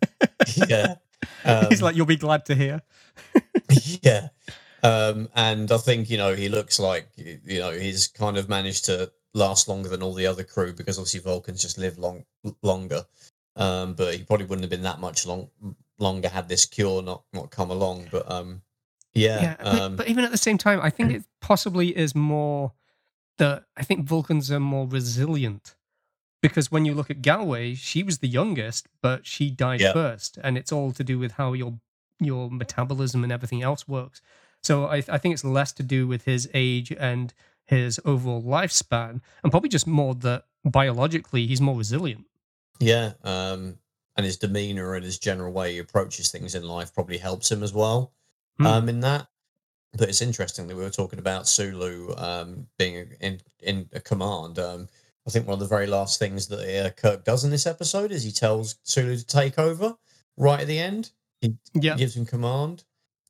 yeah. Um, He's like, you'll be glad to hear. yeah. Um, and I think you know he looks like you know he's kind of managed to last longer than all the other crew because obviously Vulcans just live long longer. Um, but he probably wouldn't have been that much long longer had this cure not not come along. But um, yeah, Yeah, but, um, but even at the same time, I think it possibly is more that I think Vulcans are more resilient because when you look at Galway, she was the youngest, but she died Yeah. first, and it's all to do with how your your metabolism and everything else works. So I, I think it's less to do with his age and his overall lifespan, and probably just more that biologically he's more resilient. Yeah, um, and his demeanor and his general way he approaches things in life probably helps him as well. Hmm. Um, in that, but it's interesting that we were talking about Sulu um, being in in a command. Um, I think one of the very last things that uh, Kirk does in this episode is he tells Sulu to take over right at the end. He Yeah, gives him command,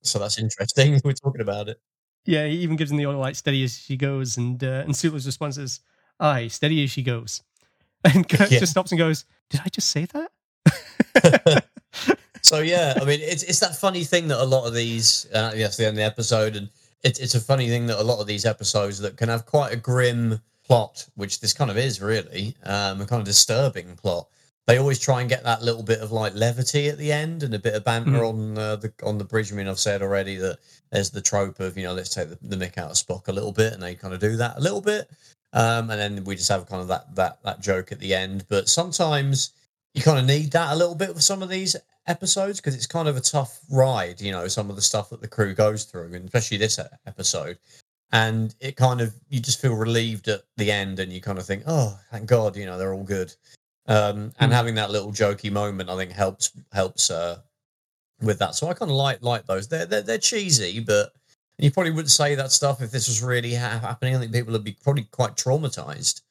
so that's interesting. we're talking about it. yeah. He even gives him the order like "steady as she goes," and uh, and Sulu's response is "Aye, steady as she goes," and Kirk Yeah. just stops and goes, "Did I just say that?" so yeah, I mean, it's it's that funny thing that a lot of these, uh, yes, the end of the episode, and it's it's a funny thing that a lot of these episodes that can have quite a grim plot, which this kind of is really, um, a kind of disturbing plot. They always try and get that little bit of like levity at the end and a bit of banter Mhm. on uh, the on the bridge. I mean, I've said already that there's the trope of you know let's take the, the mick out of Spock a little bit, and they kind of do that a little bit, um, and then we just have kind of that that that joke at the end. But sometimes you kind of need that a little bit with some of these episodes because it's kind of a tough ride, you know, some of the stuff that the crew goes through, and especially this episode. And it kind of you just feel relieved at the end, and you kind of think, oh, thank God, you know, they're all good. Um, and Mm. having that little jokey moment, I think helps helps uh, with that. So I kind of like like those. They're, they're they're cheesy, but you probably wouldn't say that stuff if this was really ha- happening. I think people would be probably quite traumatized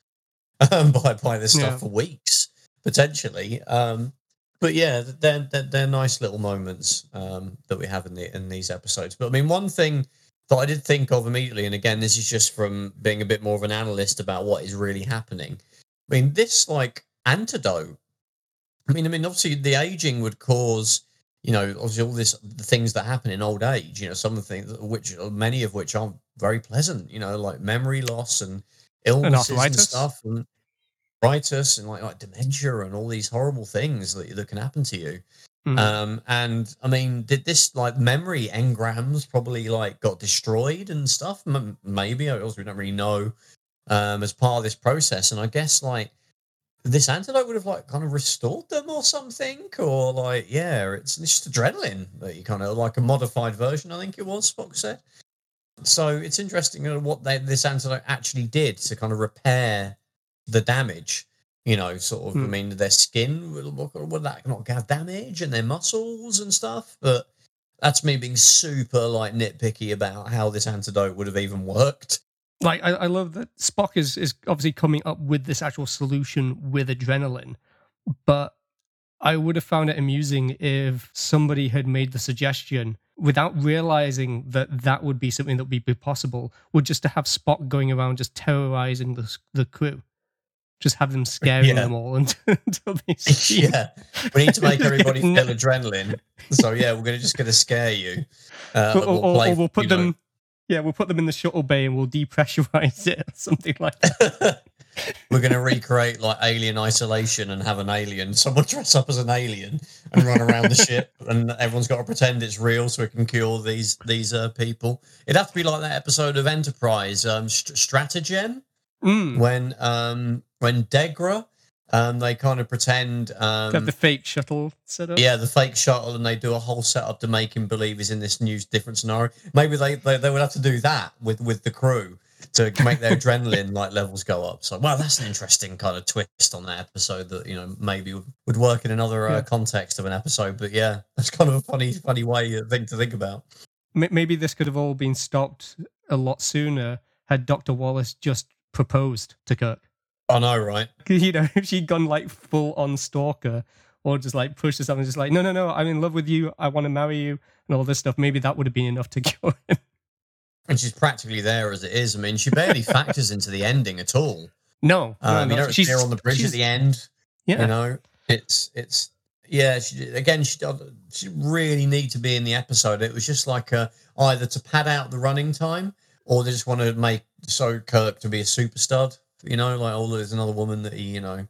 um, by by this stuff Yeah. for weeks potentially. Um, but yeah, they're, they're they're nice little moments um, that we have in the in these episodes. But I mean, one thing that I did think of immediately, and again, this is just from being a bit more of an analyst about what is really happening. I mean, this like antidote. I mean, I mean, obviously the aging would cause, you know, obviously all this the things that happen in old age. You know, some of the things which many of which aren't very pleasant. You know, like memory loss and illnesses and, arthritis. stuff, and arthritis and like like dementia and all these horrible things that that can happen to you. Mm. Um, and I mean, did this like memory engrams probably like got destroyed and stuff? M- maybe I also we don't really know um, as part of this process. And I guess like this antidote would have like kind of restored them or something, or like yeah, it's, it's just adrenaline that you kind of like a modified version. I think it was Spock said. So it's interesting what they, this antidote actually did to kind of repair the damage. You know, sort of. I Hmm. mean, their skin would, would would that not have damage and their muscles and stuff? But that's me being super like nitpicky about how this antidote would have even worked. Like I, I love that Spock is is obviously coming up with this actual solution with adrenaline, but I would have found it amusing if somebody had made the suggestion without realizing that that would be something that would be possible, would just to have Spock going around just terrorizing the the crew, just have them scaring Yeah. them all until, until they scream. yeah, we need to make everybody feel adrenaline. So yeah, we're gonna just gonna scare you. Uh, Or, or- play, or we'll put you know- them, yeah, we'll put them in the shuttle bay and we'll depressurize it or something like that. We're going to recreate like alien isolation and have an alien, someone dress up as an alien and run around the ship, and everyone's got to pretend it's real so we can cure these these uh, people. It'd have to be like that episode of Enterprise, um, St- Stratagem, Mm. when um when Degra, um, they kind of pretend um, have the fake shuttle set up. yeah, the fake shuttle, and they do a whole setup to make him believe he's in this new different scenario. Maybe they, they they would have to do that with with the crew, to make their adrenaline like levels go up. So, well, that's an interesting kind of twist on that episode that you know maybe would, would work in another uh, Yeah. context of an episode. But yeah, that's kind of a funny, funny way uh, thing to think about. Maybe this could have all been stopped a lot sooner had Dr. Wallace just proposed to Kirk. I know, right? You know, if she'd gone like full on stalker or just like pushed herself and just like, no, no, no, I'm in love with you. I want to marry you and all this stuff. Maybe that would have been enough to kill him. And she's practically there as it is. I mean, she barely factors into the ending at all. No, no, Um, no. you don't see her on the bridge at the end. Yeah. You know, it's it's yeah. She again, she she really need to be in the episode. It was just like uh either to pad out the running time, or they just want to make so Kirk to be a super stud. You know, like oh, there's another woman that he you know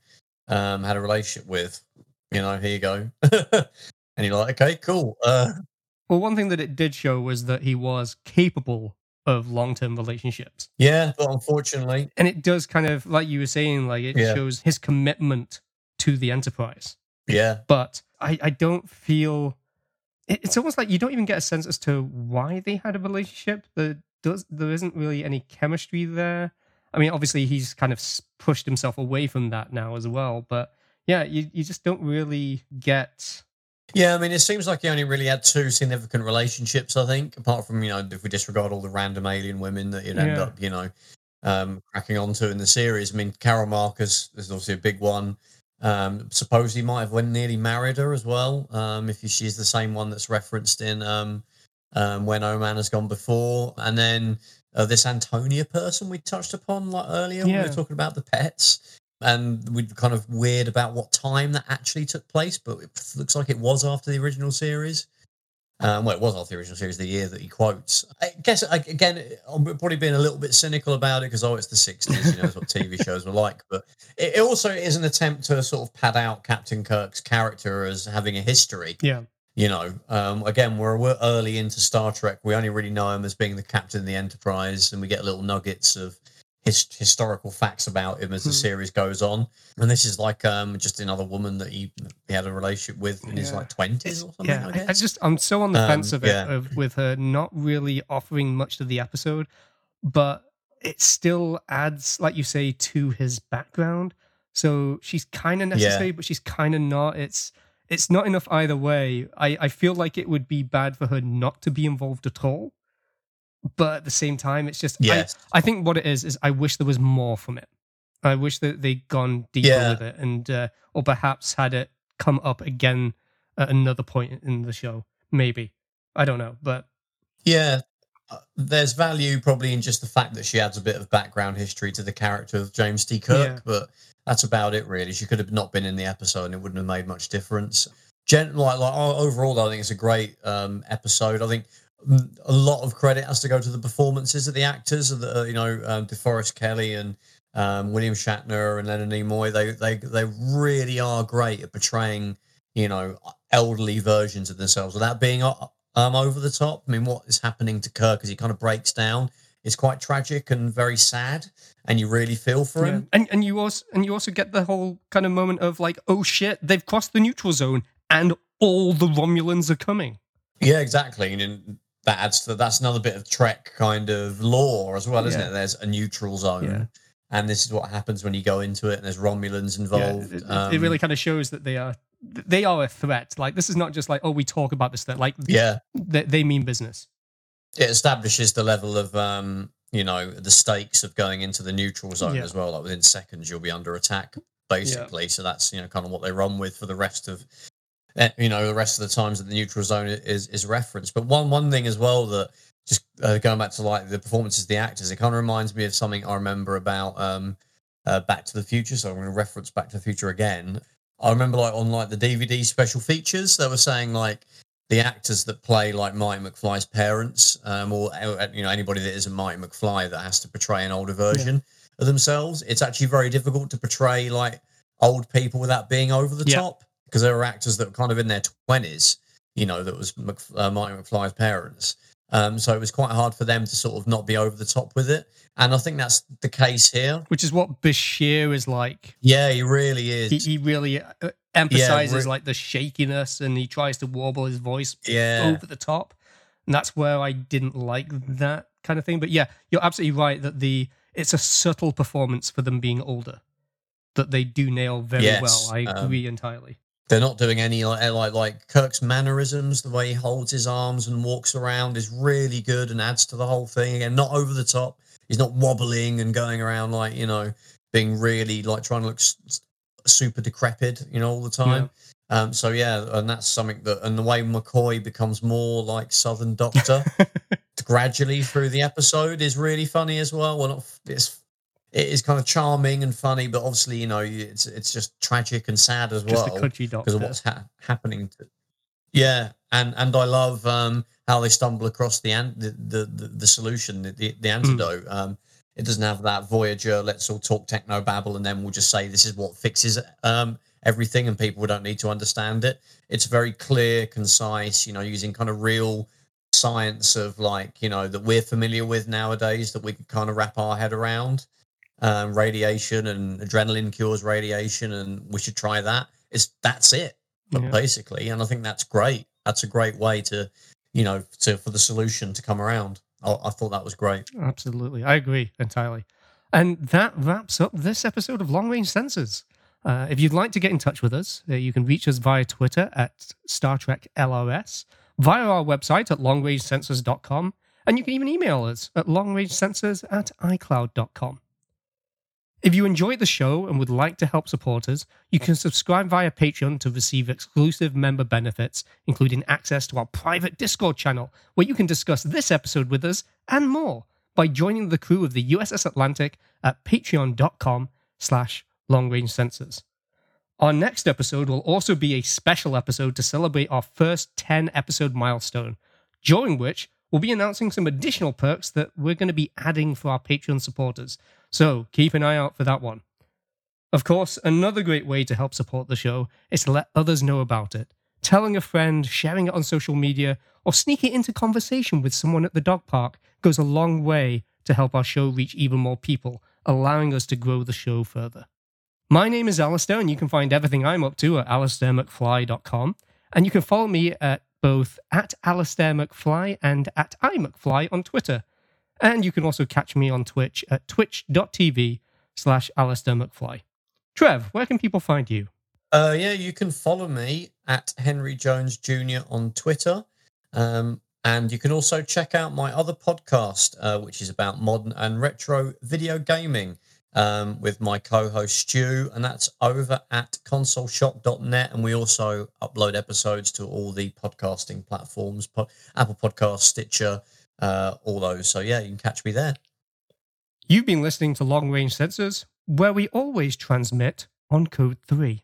um had a relationship with. You know, here you go. and you're like, okay, cool. Uh, Well, one thing that it did show was that he was capable of long term relationships. yeah, but unfortunately, And it does kind of, like you were saying, like it Yeah. shows his commitment to the Enterprise. yeah, But I, I don't feel. It's almost like you don't even get a sense as to why they had a relationship. There does there isn't really any chemistry there. I mean, obviously he's kind of pushed himself away from that now as well. But yeah, you you just don't really get. Yeah, I mean, it seems like he only really had two significant relationships. I think, apart from you know, if we disregard all the random alien women that you'd end Yeah. up, you know, um, cracking onto in the series. I mean, Carol Marcus is obviously a big one. Um, suppose he might have when nearly married her as well. Um, if she's the same one that's referenced in um, um, Where No Man has gone before, and then uh, this Antonia person we touched upon like earlier when we were talking about the pets and we are kind of weird about what time that actually took place, but it looks like it was after the original series. Um, well, it was after the original series, the year that he quotes. I guess I- again, I'm probably being a little bit cynical about it because oh, it's the '60s, you know, that's what TV shows were like. But it, it also is an attempt to sort of pad out Captain Kirk's character as having a history. Yeah, You know, um, again, we're, we're early into Star Trek. We only really know him as being the captain of the Enterprise, and we get little nuggets of his, historical facts about him as the Hmm. series goes on. And this is like um, just another woman that he, he had a relationship with in his like twenties or something. yeah. I I, guess. I just I'm so on the Um, fence of it yeah. of, with her not really offering much to the episode, but it still adds, like you say, to his background. So she's kind of necessary, but she's kind of not. It's it's not enough either way. I, I feel like it would be bad for her not to be involved at all. But at the same time, it's just yes. I, I think what it is is I wish there was more from it. I wish that they'd gone deeper Yeah. with it and uh, or perhaps had it come up again at another point in the show. Maybe. I don't know. But Yeah. Uh, There's value probably in just the fact that she adds a bit of background history to the character of James T. Kirk, Yeah. but that's about it really. She could have not been in the episode and it wouldn't have made much difference. Gen- like, like overall, I think it's a great um, episode. I think mm, a lot of credit has to go to the performances of the actors, of the uh, you know um, DeForest Kelley and um, William Shatner and Leonard Nimoy. They they they really are great at portraying you know elderly versions of themselves without being uh, um over the top. I mean, what is happening to Kirk as he kind of breaks down is quite tragic and very sad, and you really feel for yeah. him. and and you also and you also get the whole kind of moment of like, oh shit, they've crossed the neutral zone and all the Romulans are coming. Yeah, exactly. And that adds to that's another bit of Trek kind of lore as well, isn't Yeah. it? There's a neutral zone. Yeah. And this is what happens when you go into it, and there's Romulans involved. it, it- um, it really kind of shows that they are they are a threat. Like this is not just like oh we talk about this threat. Like yeah, they, they mean business. It establishes the level of um, you know the stakes of going into the neutral zone Yeah. as well. Like within seconds, you'll be under attack basically. So that's you know kind of what they run with for the rest of eh, you know the rest of the times that the neutral zone is is referenced. But one one thing as well that just uh, going back to like the performances of the actors, it kind of reminds me of something I remember about um, uh, Back to the Future. So I'm going to reference Back to the Future again. I remember like on like the DVD special features, they were saying like the actors that play like Marty McFly's parents, um, or uh, you know anybody that isn't Marty McFly that has to portray an older version of themselves. It's actually very difficult to portray like old people without being over the Yeah. top because there are actors that were kind of in their twenties, you know, that was Mc, uh, Marty McFly's parents. Um, so it was quite hard for them to sort of not be over the top with it, and I think that's the case here. Which is what Bashir is like. Yeah, he really is. He, he really uh, emphasizes re- like the shakiness and he tries to warble his voice yeah, over the top. And that's where I didn't like that kind of thing. But yeah, you're absolutely right that the it's a subtle performance for them being older that they do nail very Yes, well. I um, agree entirely. They're not doing any like like like Kirk's mannerisms, the way he holds his arms and walks around is really good and adds to the whole thing. Again, not over the top. He's not wobbling and going around like you know being really like trying to look super decrepit, you know, all the time. Um, so yeah, and that's something that, and the way McCoy becomes more like Southern Doctor gradually through the episode is really funny as well. Well, not, it's it is kind of charming and funny, but obviously, you know, it's it's just tragic and sad as Just well a country doctor. because of what's ha- happening. To, yeah, and and I love um, how they stumble across the an- the, the the the solution, the the, the antidote. Um, it doesn't have that Voyager. Let's all talk techno babble, and then we'll just say this is what fixes um, everything, and people don't need to understand it. It's very clear, concise. You know, using kind of real science of like you know that we're familiar with nowadays that we can kind of wrap our head around. Um, radiation and adrenaline cures radiation, and we should try that. It's that's it Yeah. basically, and I think that's great. That's a great way to, you know, to for the solution to come around. I, I thought that was great. Absolutely. I agree entirely. And that wraps up this episode of Long Range Sensors. Uh, if you'd like to get in touch with us, uh, you can reach us via Twitter at Star Trek LRS, via our website at longrangesensors.com, and you can even email us at longrangesensors at icloud.com. If you enjoyed the show and would like to help support us, you can subscribe via Patreon to receive exclusive member benefits, including access to our private Discord channel, where you can discuss this episode with us and more by joining the crew of the USS Atlantic at patreon.com slash longrangesensors. Our next episode will also be a special episode to celebrate our first 10 episode milestone, during which we'll be announcing some additional perks that we're going to be adding for our Patreon supporters. So keep an eye out for that one. Of course, another great way to help support the show is to let others know about it. Telling a friend, sharing it on social media, or sneaking it into conversation with someone at the dog park goes a long way to help our show reach even more people, allowing us to grow the show further. My name is Alistair, and you can find everything I'm up to at alistairmcfly.com. And you can follow me at both at Alistair McFly and at iMcFly on Twitter. And you can also catch me on Twitch at twitch.tv slash Alistair McFly. Trev, where can people find you? Uh, yeah, you can follow me at Henry Jones Jr. on Twitter. Um, and you can also check out my other podcast, uh, which is about modern and retro video gaming um, with my co host Stu. And that's over at consoleshop.net. And we also upload episodes to all the podcasting platforms po- Apple Podcasts, Stitcher, uh, all those. So, yeah, you can catch me there. You've been listening to Long Range Sensors, where we always transmit on Code 3.